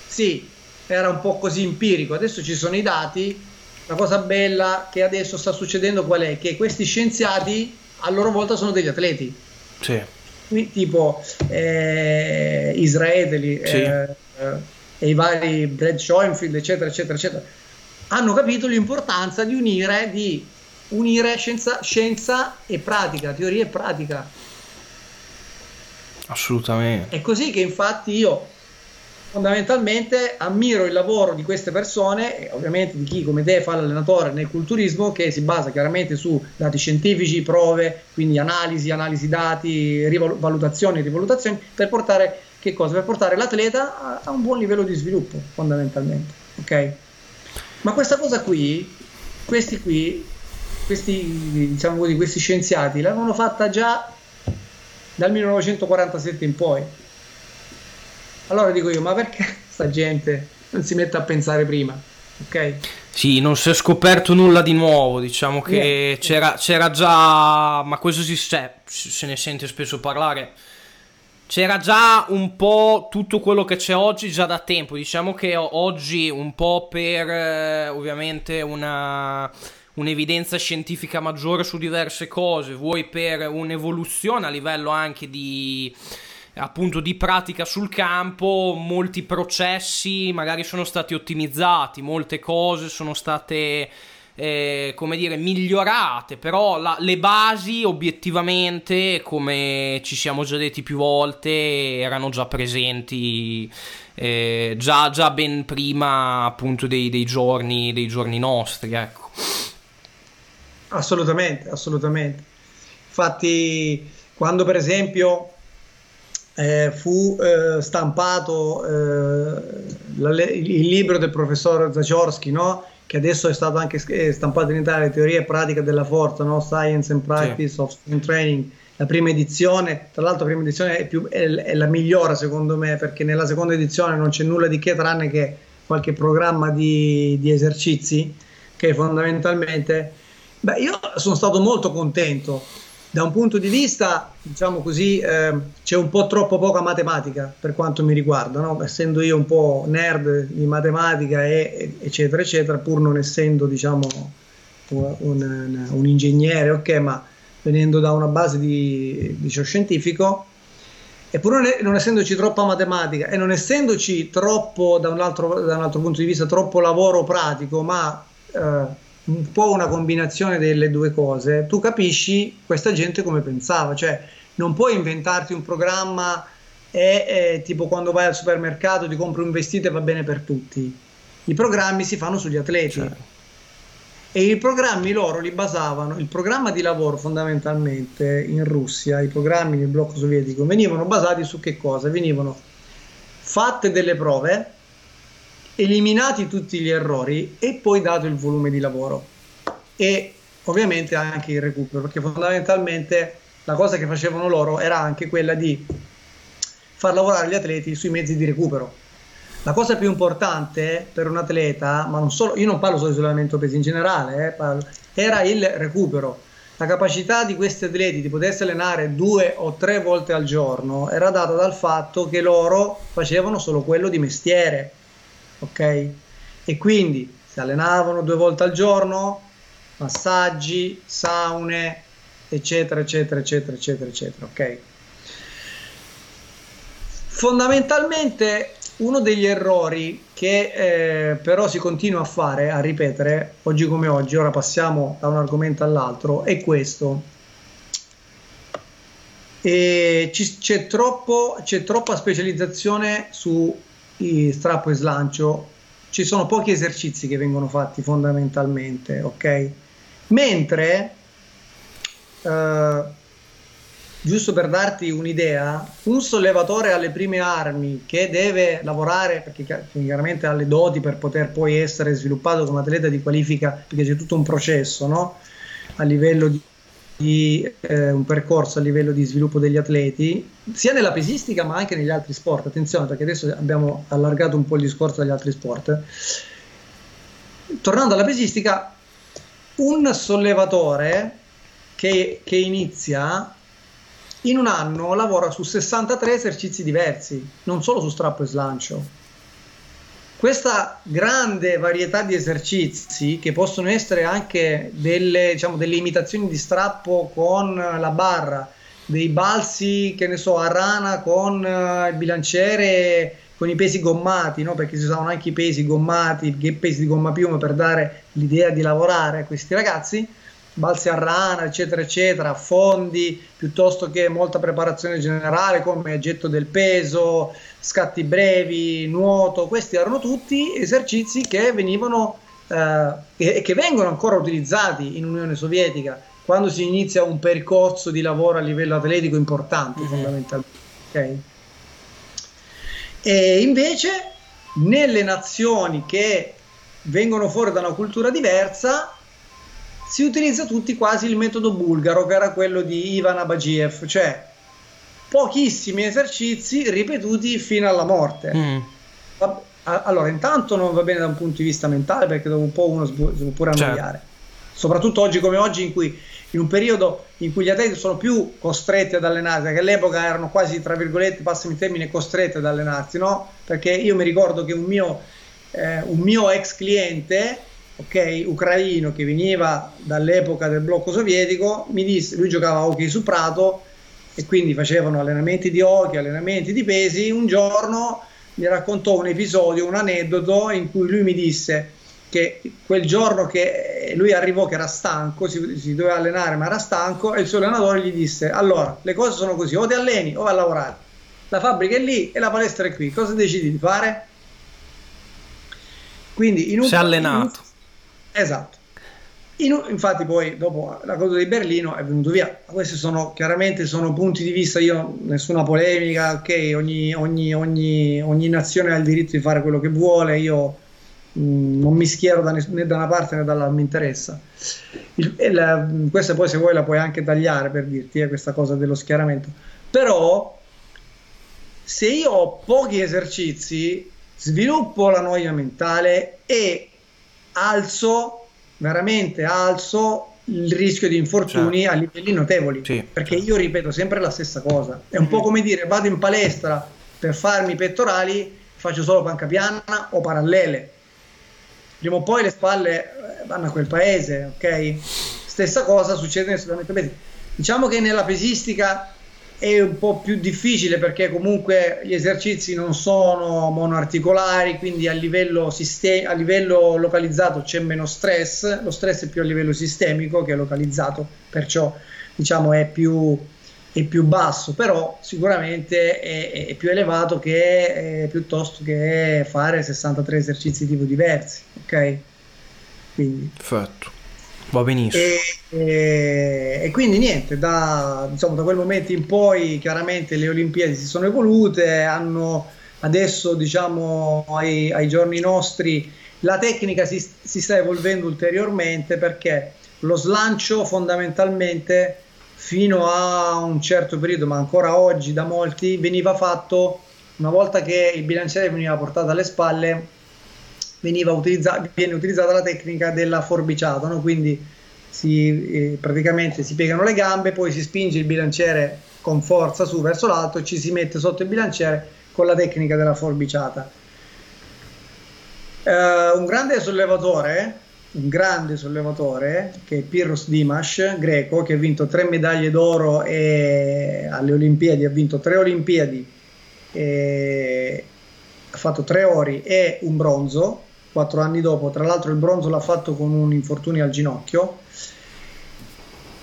sì, era un po' così empirico, adesso ci sono i dati. La cosa bella che adesso sta succedendo qual è? Che questi scienziati a loro volta sono degli atleti. Sì tipo eh, Israeli sì. eh, e i vari Brad Schoenfield, eccetera, eccetera, eccetera, hanno capito l'importanza di unire, di unire scienza, scienza e pratica, teoria e pratica. Assolutamente. È così che infatti io fondamentalmente ammiro il lavoro di queste persone, ovviamente di chi come te fa l'allenatore nel culturismo, che si basa chiaramente su dati scientifici, prove, quindi analisi, analisi dati, rival- valutazioni, rivalutazioni, per portare, per portare l'atleta a, a un buon livello di sviluppo, fondamentalmente. Ok? Ma questa cosa qui, questi qui, questi, diciamo così, questi scienziati l'avevano fatta già dal 1947 in poi allora dico io, ma perché sta gente non si mette a pensare prima? Ok? Sì, non si è scoperto nulla di nuovo, diciamo che yeah. c'era, c'era, già, ma questo si, cioè, se ne sente spesso parlare, c'era già un po' tutto quello che c'è oggi già da tempo, diciamo che oggi un po' per eh, ovviamente una un'evidenza scientifica maggiore su diverse cose, vuoi per un'evoluzione a livello anche di appunto di pratica sul campo, molti processi magari sono stati ottimizzati, molte cose sono state eh, come dire migliorate, però la, le basi obiettivamente, come ci siamo già detti più volte, erano già presenti eh, già, già, ben prima appunto dei, dei, giorni, dei giorni nostri, ecco. Assolutamente, assolutamente. Infatti, quando per esempio eh, fu eh, stampato eh, la, il libro del professor Zachorsky, no? che adesso è stato anche stampato in Italia, Teoria e Pratica della Forza, no? Science and Practice sì. of Strength Training, la prima edizione, tra l'altro la prima edizione è, più, è, è, la migliore secondo me, perché nella seconda edizione non c'è nulla di che tranne che qualche programma di, di esercizi, che fondamentalmente, beh, io sono stato molto contento. Da un punto di vista, diciamo così, eh, c'è un po' troppo poca matematica per quanto mi riguarda, no? essendo io un po' nerd di matematica e eccetera eccetera, pur non essendo diciamo un, un, ingegnere, ok, ma venendo da una base di, di scientifico, eppure non essendoci troppa matematica e non essendoci troppo, da un altro, da un altro punto di vista, troppo lavoro pratico, ma eh, un po' una combinazione delle due cose, tu capisci questa gente come pensava, cioè non puoi inventarti un programma e, e tipo quando vai al supermercato ti compri un vestito e va bene per tutti. I programmi si fanno sugli atleti. Certo e i programmi loro li basavano, il programma di lavoro fondamentalmente in Russia, i programmi nel blocco sovietico venivano basati su che cosa? Venivano fatte delle prove, eliminati tutti gli errori e poi dato il volume di lavoro. E ovviamente anche il recupero, perché fondamentalmente la cosa che facevano loro era anche quella di far lavorare gli atleti sui mezzi di recupero. La cosa più importante per un atleta, ma non solo, io non parlo solo di isolamento pesi in generale, eh, parlo, era il recupero. La capacità di questi atleti di potersi allenare due o tre volte al giorno era data dal fatto che loro facevano solo quello di mestiere, ok? E quindi si allenavano due volte al giorno, massaggi, saune, eccetera, eccetera, eccetera, eccetera, eccetera, ok? Fondamentalmente uno degli errori che eh, però si continua a fare, a ripetere, oggi come oggi, ora passiamo da un argomento all'altro, è questo. E c- c'è, troppo, c'è troppa specializzazione su strappo e slancio, ci sono pochi esercizi che vengono fatti fondamentalmente, ok? Mentre eh, giusto per darti un'idea, un sollevatore alle prime armi che deve lavorare, perché chiaramente ha le doti per poter poi essere sviluppato come atleta di qualifica, perché c'è tutto un processo, no? A livello di, di eh, un percorso a livello di sviluppo degli atleti, sia nella pesistica ma anche negli altri sport. Attenzione, perché adesso abbiamo allargato un po' il discorso agli altri sport. Tornando alla pesistica, un sollevatore che, che inizia in un anno lavora su 63 esercizi diversi, non solo su strappo e slancio. Questa grande varietà di esercizi, che possono essere anche delle, diciamo, delle imitazioni di strappo con la barra, dei balzi, che ne so, a rana con uh, il bilanciere, con i pesi gommati, no? perché si usavano anche i pesi gommati, i pesi di gomma piuma per dare l'idea di lavorare a questi ragazzi balzi a rana, eccetera, eccetera, fondi piuttosto che molta preparazione generale come getto del peso, scatti brevi, nuoto. Questi erano tutti esercizi che venivano eh, e che vengono ancora utilizzati in Unione Sovietica quando si inizia un percorso di lavoro a livello atletico importante, mm-hmm. fondamentalmente. Okay? E invece nelle nazioni che vengono fuori da una cultura diversa si utilizza tutti quasi il metodo bulgaro, che era quello di Ivan Abagiev, cioè pochissimi esercizi ripetuti fino alla morte. Mm. Allora, intanto non va bene da un punto di vista mentale perché dopo un po' uno si può pure certo. annoiare. Certo. Soprattutto oggi come oggi in cui in un periodo in cui gli atleti sono più costretti ad allenarsi, che all'epoca erano quasi, tra virgolette, passami il termine, costretti ad allenarsi, no? Perché io mi ricordo che un mio, eh, un mio ex cliente ok, ucraino che veniva dall'epoca del blocco sovietico, mi disse, lui giocava a hockey su prato e quindi facevano allenamenti di hockey, allenamenti di pesi, un giorno mi raccontò un episodio, un aneddoto in cui lui mi disse che quel giorno che lui arrivò che era stanco, si, si doveva allenare ma era stanco e il suo allenatore gli disse allora le cose sono così, o ti alleni o vai a lavorare, la fabbrica è lì e la palestra è qui, cosa decidi di fare? Quindi in un, si è allenato. Esatto. In, infatti poi dopo la cosa di Berlino è venuto via. Questi sono chiaramente sono punti di vista, io nessuna polemica, ok, ogni, ogni, ogni, ogni nazione ha il diritto di fare quello che vuole, io mh, mm, non mi schiero da ness- né da una parte né dall'altra, mi interessa. Il, la, questa poi se vuoi la puoi anche tagliare per dirti eh, questa cosa dello schieramento. Però se io ho pochi esercizi, sviluppo la noia mentale e alzo veramente alzo il rischio di infortuni certo. a livelli notevoli. Sì, perché certo. io ripeto sempre la stessa cosa. È un mm. po' come dire vado in palestra per farmi i pettorali, faccio solo panca piana o parallele. Prima o poi le spalle eh, vanno a quel paese, ok? Stessa cosa succede nel sudamento pesistica. Diciamo che nella pesistica è un po' più difficile perché comunque gli esercizi non sono monoarticolari, quindi a livello, sistem- a livello localizzato c'è meno stress, lo stress è più a livello sistemico che localizzato, perciò diciamo è più, è più basso, però sicuramente è, è più elevato che eh, piuttosto che fare 63 esercizi tipo diversi, ok? Quindi. Perfetto. Va benissimo. E, e, e quindi niente, da, diciamo, da, quel momento in poi chiaramente le Olimpiadi si sono evolute, hanno adesso diciamo ai, ai giorni nostri la tecnica si, si, sta evolvendo ulteriormente perché lo slancio fondamentalmente fino a un certo periodo, ma ancora oggi da molti, veniva fatto una volta che il bilanciere veniva portato alle spalle utilizza- viene utilizzata la tecnica della forbiciata, no? quindi si, eh, praticamente si piegano le gambe, poi si spinge il bilanciere con forza su verso l'alto e ci si mette sotto il bilanciere con la tecnica della forbiciata. Eh, un grande sollevatore, un grande sollevatore che è Pirros Dimash, greco, che ha vinto tre medaglie d'oro alle Olimpiadi, ha vinto tre Olimpiadi, ha fatto tre ori e un bronzo, quattro anni dopo, tra l'altro il bronzo l'ha fatto con un infortunio al ginocchio,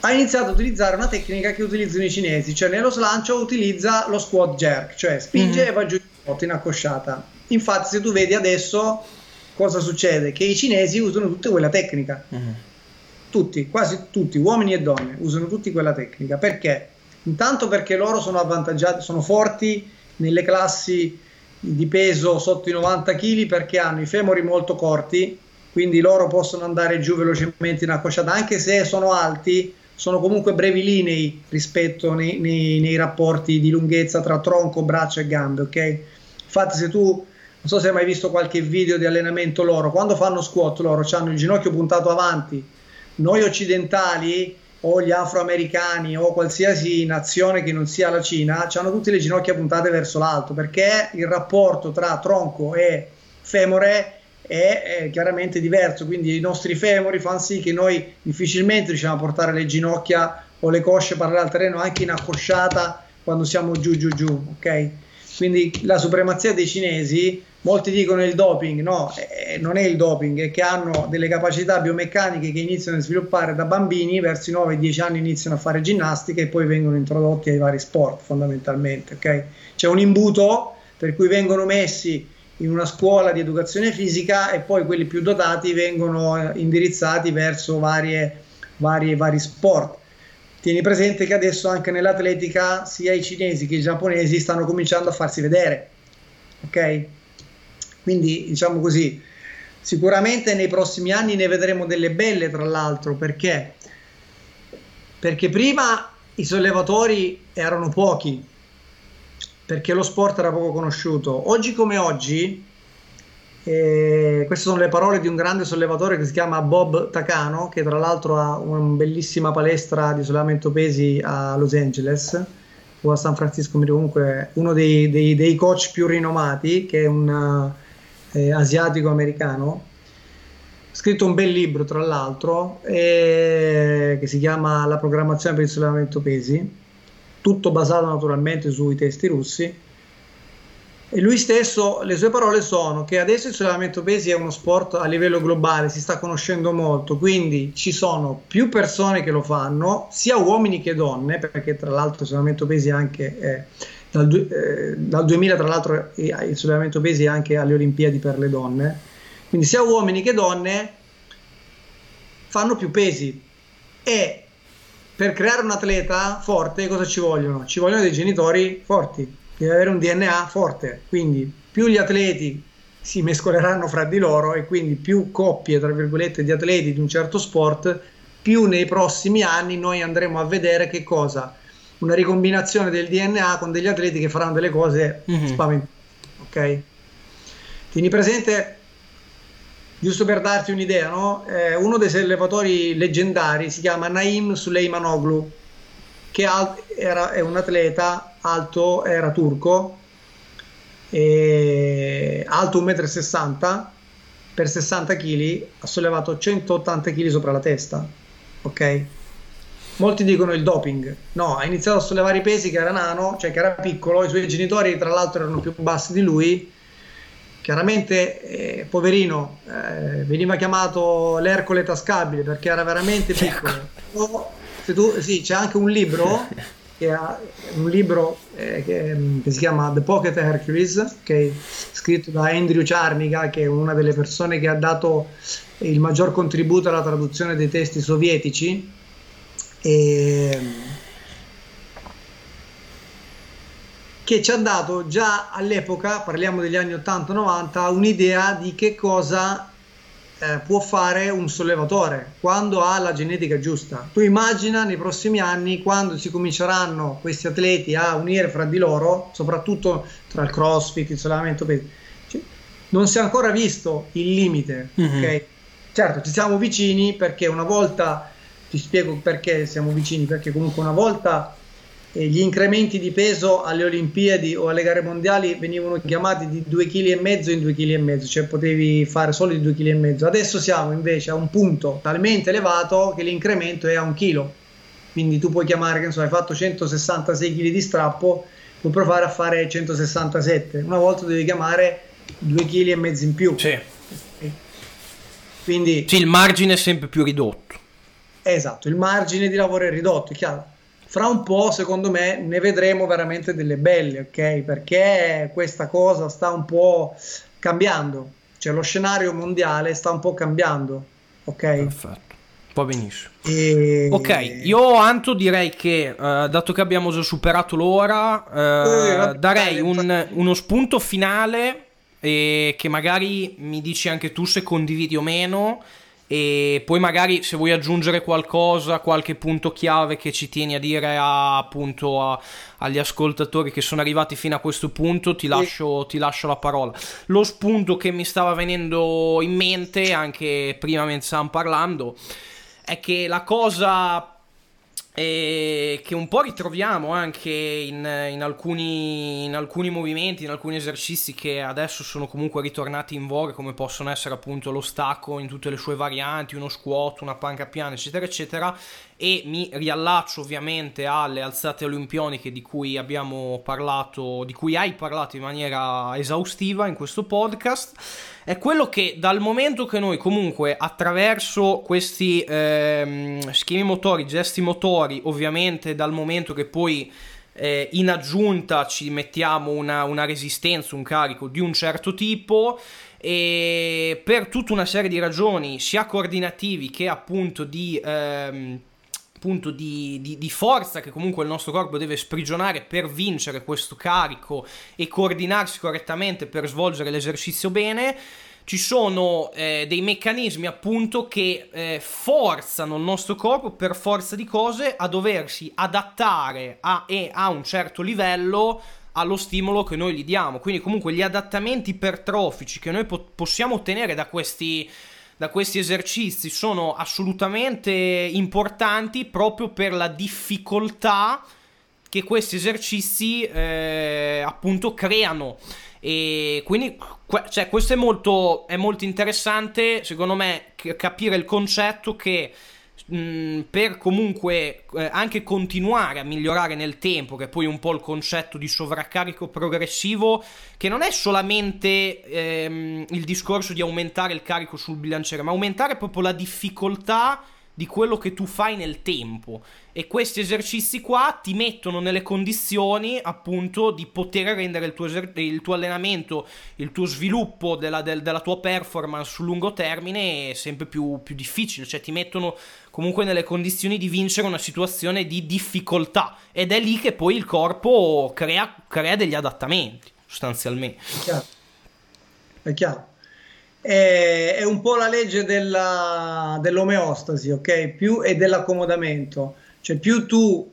ha iniziato a utilizzare una tecnica che utilizzano i cinesi, cioè nello slancio utilizza lo squat jerk, cioè spinge mm-hmm. e va giù in accosciata. Infatti se tu vedi adesso cosa succede? Che i cinesi usano tutte quella tecnica. Mm-hmm. Tutti, quasi tutti, uomini e donne, usano tutti quella tecnica. Perché? Intanto perché loro sono avvantaggiati, sono forti nelle classi di peso sotto i 90 kg perché hanno i femori molto corti, quindi loro possono andare giù velocemente in accosciata, anche se sono alti, sono comunque brevilinei rispetto nei, nei, nei rapporti di lunghezza tra tronco, braccia e gambe, ok? Infatti se tu, non so se hai mai visto qualche video di allenamento loro, quando fanno squat loro hanno il ginocchio puntato avanti, noi occidentali o gli afroamericani o qualsiasi nazione che non sia la Cina hanno tutte le ginocchia puntate verso l'alto perché il rapporto tra tronco e femore è, è chiaramente diverso. Quindi i nostri femori fanno sì che noi difficilmente riusciamo a portare le ginocchia o le cosce parallele al terreno anche in accosciata quando siamo giù giù giù ok quindi la supremazia dei cinesi molti dicono il doping, no, eh, non è il doping, è che hanno delle capacità biomeccaniche che iniziano a sviluppare da bambini, verso i 9-10 anni iniziano a fare ginnastica e poi vengono introdotti ai vari sport fondamentalmente. Okay? C'è un imbuto per cui vengono messi in una scuola di educazione fisica e poi quelli più dotati vengono eh, indirizzati verso varie, varie, vari sport. Tieni presente che adesso anche nell'atletica sia i cinesi che i giapponesi stanno cominciando a farsi vedere. Ok? Quindi diciamo così, sicuramente nei prossimi anni ne vedremo delle belle tra l'altro perché? Perché prima i sollevatori erano pochi, perché lo sport era poco conosciuto. Oggi come oggi, eh, queste sono le parole di un grande sollevatore che si chiama Bob Takano, che tra l'altro ha una bellissima palestra di sollevamento pesi a Los Angeles o a San Francisco, comunque uno dei, dei, dei coach più rinomati, che è un eh, asiatico-americano, ha scritto un bel libro tra l'altro eh, che si chiama La programmazione per il sollevamento pesi, tutto basato naturalmente sui testi russi. E lui stesso, le sue parole sono che adesso il sollevamento pesi è uno sport a livello globale, si sta conoscendo molto, quindi ci sono più persone che lo fanno, sia uomini che donne, perché tra l'altro il sollevamento pesi è anche eh, dal, eh, dal 2000 tra l'altro il sollevamento pesi anche alle Olimpiadi per le donne, quindi sia uomini che donne fanno più pesi. E per creare un atleta forte cosa ci vogliono? Ci vogliono dei genitori forti, deve avere un DNA forte, quindi più gli atleti si mescoleranno fra di loro e quindi più coppie, tra virgolette, di atleti di un certo sport, più nei prossimi anni noi andremo a vedere che cosa? una ricombinazione del DNA con degli atleti che faranno delle cose mm-hmm. spaventose. Ok? Tieni presente giusto per darti un'idea, no? eh, uno dei sollevatori leggendari si chiama Naim Suleimanoglu, che era, è un atleta alto, era turco, alto 1,60 m, per 60 kg ha sollevato 180 kg sopra la testa, ok? Molti dicono il doping. No, ha iniziato a sollevare i pesi che era nano, cioè che era piccolo, i suoi genitori tra l'altro erano più bassi di lui chiaramente eh, poverino eh, veniva chiamato l'Ercole tascabile perché era veramente piccolo se tu, sì, c'è anche un libro che ha un libro eh, che, che, si chiama The Pocket Hercules che è scritto da Andrew Charmiga che è una delle persone che ha dato il maggior contributo alla traduzione dei testi sovietici. E che ci ha dato già all'epoca, parliamo degli anni 80-90, un'idea di che cosa eh, può fare un sollevatore quando ha la genetica giusta. Tu immagina nei prossimi anni quando si cominceranno questi atleti a unire fra di loro, soprattutto tra il crossfit, il sollevamento. Cioè, non si è ancora visto il limite, mm-hmm. ok? Certo, ci siamo vicini perché una volta ti spiego perché siamo vicini, perché comunque una volta gli incrementi di peso alle Olimpiadi o alle gare mondiali venivano chiamati di 2,5 kg in 2,5 kg, cioè potevi fare solo di 2,5 kg. Adesso siamo invece a un punto talmente elevato che l'incremento è a un chilo. Quindi tu puoi chiamare, che so, hai fatto 166 kg di strappo, puoi provare a fare 167. Una volta devi chiamare 2,5 kg in più. Sì. Quindi, sì, il margine è sempre più ridotto. Esatto, il margine di lavoro è ridotto, è chiaro fra un po', secondo me, ne vedremo veramente delle belle, ok? Perché questa cosa sta un po' cambiando, cioè lo scenario mondiale sta un po' cambiando, ok? Perfetto. Va benissimo. E... Ok, io Anto direi che, uh, dato che abbiamo già superato l'ora, uh, eh, darei un, uno spunto finale e che magari mi dici anche tu se condividi o meno e poi magari se vuoi aggiungere qualcosa, qualche punto chiave che ci tieni a dire a, appunto a, agli ascoltatori che sono arrivati fino a questo punto, ti lascio, ti lascio, la parola. Lo spunto che mi stava venendo in mente, anche prima mentre stavamo parlando, è che la cosa e che un po' ritroviamo anche in, in, alcuni, in, alcuni, movimenti, in alcuni esercizi che adesso sono comunque ritornati in voga, come possono essere appunto lo stacco in tutte le sue varianti, uno squat, una panca piana, eccetera, eccetera. E mi riallaccio ovviamente alle alzate olimpioniche di cui abbiamo parlato, di cui hai parlato in maniera esaustiva in questo podcast. È quello che dal momento che noi comunque attraverso questi ehm, schemi motori, gesti motori, ovviamente dal momento che poi eh, in aggiunta ci mettiamo una, una, resistenza, un carico di un certo tipo e per tutta una serie di ragioni sia coordinativi che appunto di... Ehm, appunto di, di, di, forza che comunque il nostro corpo deve sprigionare per vincere questo carico e coordinarsi correttamente per svolgere l'esercizio bene. Ci sono eh, dei meccanismi appunto che eh, forzano il nostro corpo per forza di cose a doversi adattare a, e a un certo livello allo stimolo che noi gli diamo. Quindi comunque gli adattamenti ipertrofici che noi po- possiamo ottenere da questi da questi esercizi sono assolutamente importanti proprio per la difficoltà che questi esercizi eh, appunto creano. E quindi cioè, questo è molto, è molto interessante secondo me capire il concetto che per comunque eh, anche continuare a migliorare nel tempo, che è poi un po' il concetto di sovraccarico progressivo, che non è solamente ehm, il discorso di aumentare il carico sul bilanciere, ma aumentare proprio la difficoltà di quello che tu fai nel tempo e questi esercizi qua ti mettono nelle condizioni appunto di poter rendere il tuo, eser- il tuo allenamento, il tuo sviluppo della, del, della, tua performance sul lungo termine sempre più, più difficile, cioè ti mettono comunque nelle condizioni di vincere una situazione di difficoltà ed è lì che poi il corpo crea, crea degli adattamenti sostanzialmente. È chiaro. È chiaro è, è un po' la legge della, dell'omeostasi, ok? Più e dell'accomodamento, cioè più tu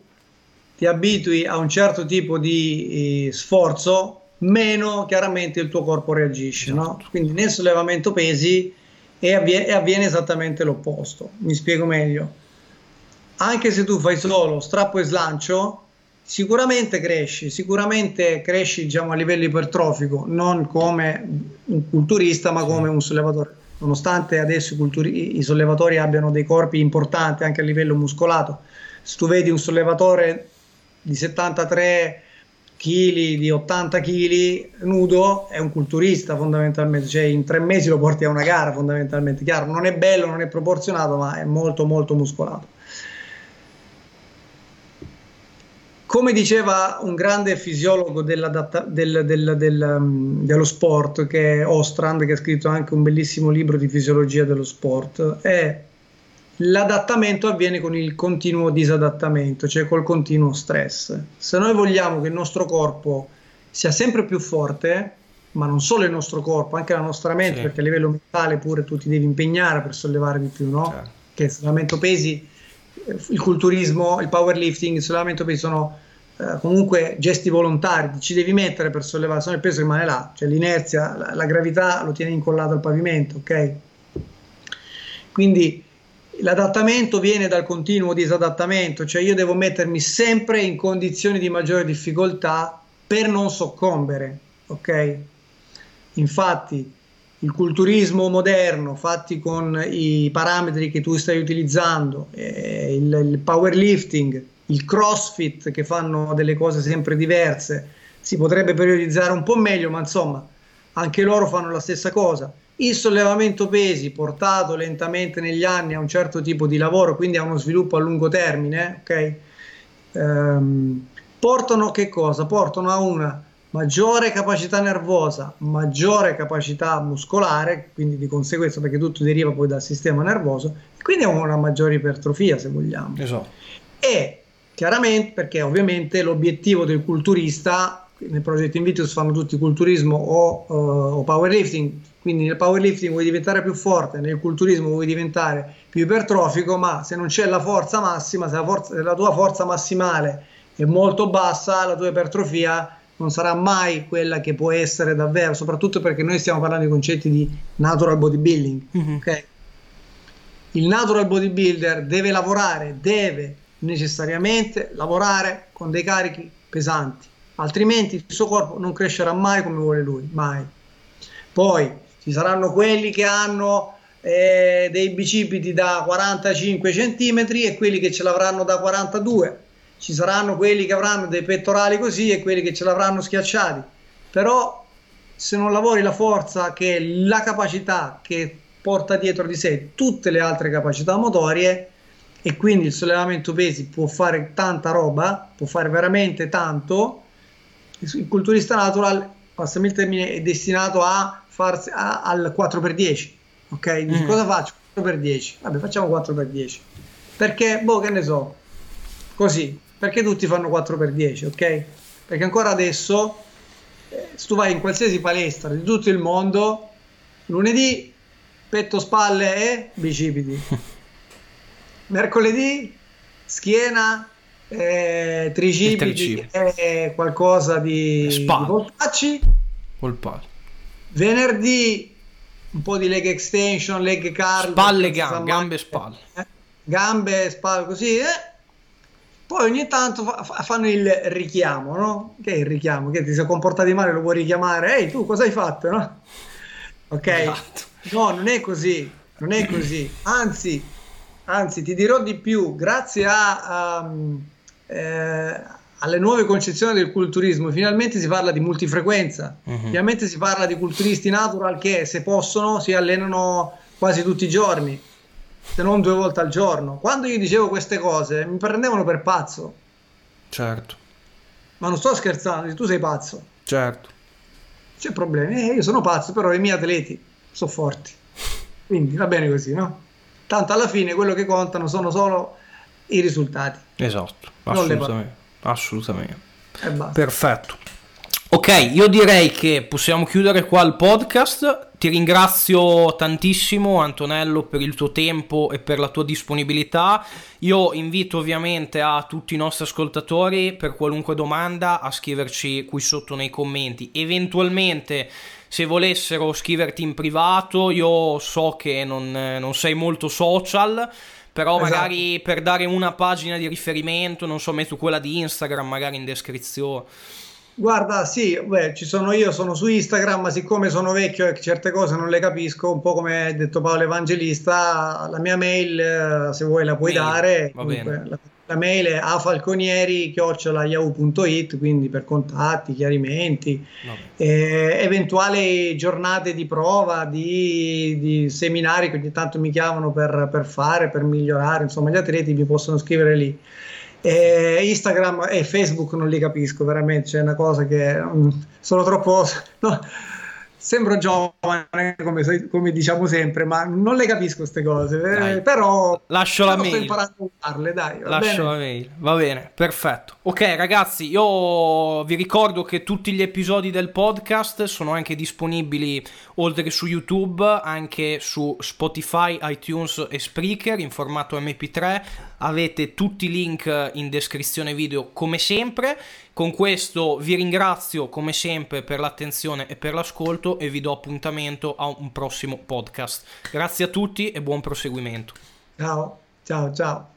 ti abitui a un certo tipo di eh, sforzo, meno chiaramente il tuo corpo reagisce, no? Esatto. Quindi nel sollevamento pesi e avviene, e avviene esattamente l'opposto. Mi spiego meglio. Anche se tu fai solo strappo e slancio, sicuramente cresci, sicuramente cresci diciamo, a livello ipertrofico, non come un culturista, ma come un sollevatore. Nonostante adesso i, culturi- i sollevatori abbiano dei corpi importanti anche a livello muscolato, se tu vedi un sollevatore di 73 kg, di 80 kg nudo, è un culturista fondamentalmente, cioè in tre mesi lo porti a una gara fondamentalmente. Chiaro, non è bello, non è proporzionato, ma è molto molto muscolato. Come diceva un grande fisiologo del, del, del, um, dello sport, che è Ostrand, che ha scritto anche un bellissimo libro di fisiologia dello sport, è l'adattamento avviene con il continuo disadattamento, cioè col continuo stress. Se noi vogliamo che il nostro corpo sia sempre più forte, ma non solo il nostro corpo, anche la nostra mente, sì. perché a livello mentale pure tu ti devi impegnare per sollevare di più, no? Certo. Che il sollevamento pesi, il culturismo, il powerlifting, il sollevamento pesi sono eh, comunque gesti volontari, ci devi mettere per sollevare, se no il peso rimane là, cioè l'inerzia, la, la gravità lo tiene incollato al pavimento, ok? Quindi L'adattamento viene dal continuo disadattamento, cioè io devo mettermi sempre in condizioni di maggiore difficoltà per non soccombere, ok? Infatti, il culturismo moderno, fatti con i parametri che tu stai utilizzando, eh, il, il powerlifting, il crossfit che fanno delle cose sempre diverse, si potrebbe periodizzare un po' meglio, ma insomma, anche loro fanno la stessa cosa il sollevamento pesi portato lentamente negli anni a un certo tipo di lavoro, quindi a uno sviluppo a lungo termine, ok? Ehm, portano che cosa? Portano a una maggiore capacità nervosa, maggiore capacità muscolare, quindi di conseguenza perché tutto deriva poi dal sistema nervoso, quindi a una maggiore ipertrofia se vogliamo. Esatto. E chiaramente perché ovviamente l'obiettivo del culturista nel progetto Invictus fanno tutti culturismo o, uh, o powerlifting, quindi nel powerlifting vuoi diventare più forte, nel culturismo vuoi diventare più ipertrofico, ma se non c'è la forza massima, se la, forza, se la tua forza massimale è molto bassa, la tua ipertrofia non sarà mai quella che può essere davvero, soprattutto perché noi stiamo parlando di concetti di natural bodybuilding. Mm-hmm. Okay? Il natural bodybuilder deve lavorare, deve necessariamente lavorare con dei carichi pesanti altrimenti il suo corpo non crescerà mai come vuole lui, mai. Poi ci saranno quelli che hanno eh, dei bicipiti da 45 cm e quelli che ce l'avranno da 42. Ci saranno quelli che avranno dei pettorali così e quelli che ce l'avranno schiacciati. Però se non lavori la forza che è la capacità che porta dietro di sé tutte le altre capacità motorie e quindi il sollevamento pesi può fare tanta roba, può fare veramente tanto, il culturista natural, passami il termine, è destinato a farsi a, al 4x10. Ok? Dici, mm. cosa faccio? 4x10. Vabbè, facciamo 4x10. Perché, boh, che ne so, così. Perché tutti fanno 4x10, ok? Perché ancora adesso, eh, se tu vai in qualsiasi palestra di tutto il mondo, lunedì petto, spalle e bicipiti. Mercoledì schiena, eh, tricipiti e qualcosa di, di polpacci. Polpacci. Venerdì un po' di leg extension, leg curl. Spalle, gambe, gambe e spalle. Eh, gambe, spalle, così. Eh. Poi ogni tanto fa, fa, fanno il richiamo, no? Che è il richiamo? Che ti sei comportato male, lo vuoi richiamare? Ehi, tu cosa hai fatto, no? Ok? Esatto. No, non è così, non è così. Anzi, anzi, ti dirò di più, grazie a... Um, eh, alle nuove concezioni del culturismo, finalmente si parla di multifrequenza, uh-huh. finalmente si parla di culturisti natural che se possono si allenano quasi tutti i giorni, se non due volte al giorno. Quando io dicevo queste cose mi prendevano per pazzo. Certo. Ma non sto scherzando, tu sei pazzo. Certo. C'è problema, eh, io sono pazzo, però i miei atleti sono forti. Quindi va bene così, no? Tanto alla fine quello che contano sono solo i risultati. Esatto, assolutamente. assolutamente. Perfetto. Ok, io direi che possiamo chiudere qua il podcast. Ti ringrazio tantissimo Antonello per il tuo tempo e per la tua disponibilità. Io invito ovviamente a tutti i nostri ascoltatori per qualunque domanda a scriverci qui sotto nei commenti. Eventualmente se volessero scriverti in privato, io so che non, non sei molto social però esatto. magari per dare una pagina di riferimento, non so, metto quella di Instagram magari in descrizione. Guarda, sì, beh, ci sono io, sono su Instagram, ma siccome sono vecchio e certe cose non le capisco, un po' come ha detto Paolo Evangelista, la mia mail, eh, se vuoi, la puoi mail, dare. Comunque, la, la, mail è afalconieri.yahoo.it, quindi per contatti, chiarimenti, eh, eventuali giornate di prova, di, di, seminari che ogni tanto mi chiamano per, per fare, per migliorare, insomma, gli atleti mi possono scrivere lì. E Instagram e Facebook non li capisco veramente, c'è una cosa che um, sono troppo... No, sembro giovane come, come, diciamo sempre ma non le capisco queste cose eh, però lascio la mail. sto a usarle dai lascio bene? la mail va bene perfetto. Ok ragazzi io vi ricordo che tutti gli episodi del podcast sono anche disponibili oltre che su youtube anche su spotify itunes e spreaker in formato mp3 avete tutti i link in descrizione video come sempre con questo vi ringrazio come sempre per l'attenzione e per l'ascolto e vi do appuntamento a un prossimo podcast. Grazie a tutti e buon proseguimento. Ciao, ciao, ciao.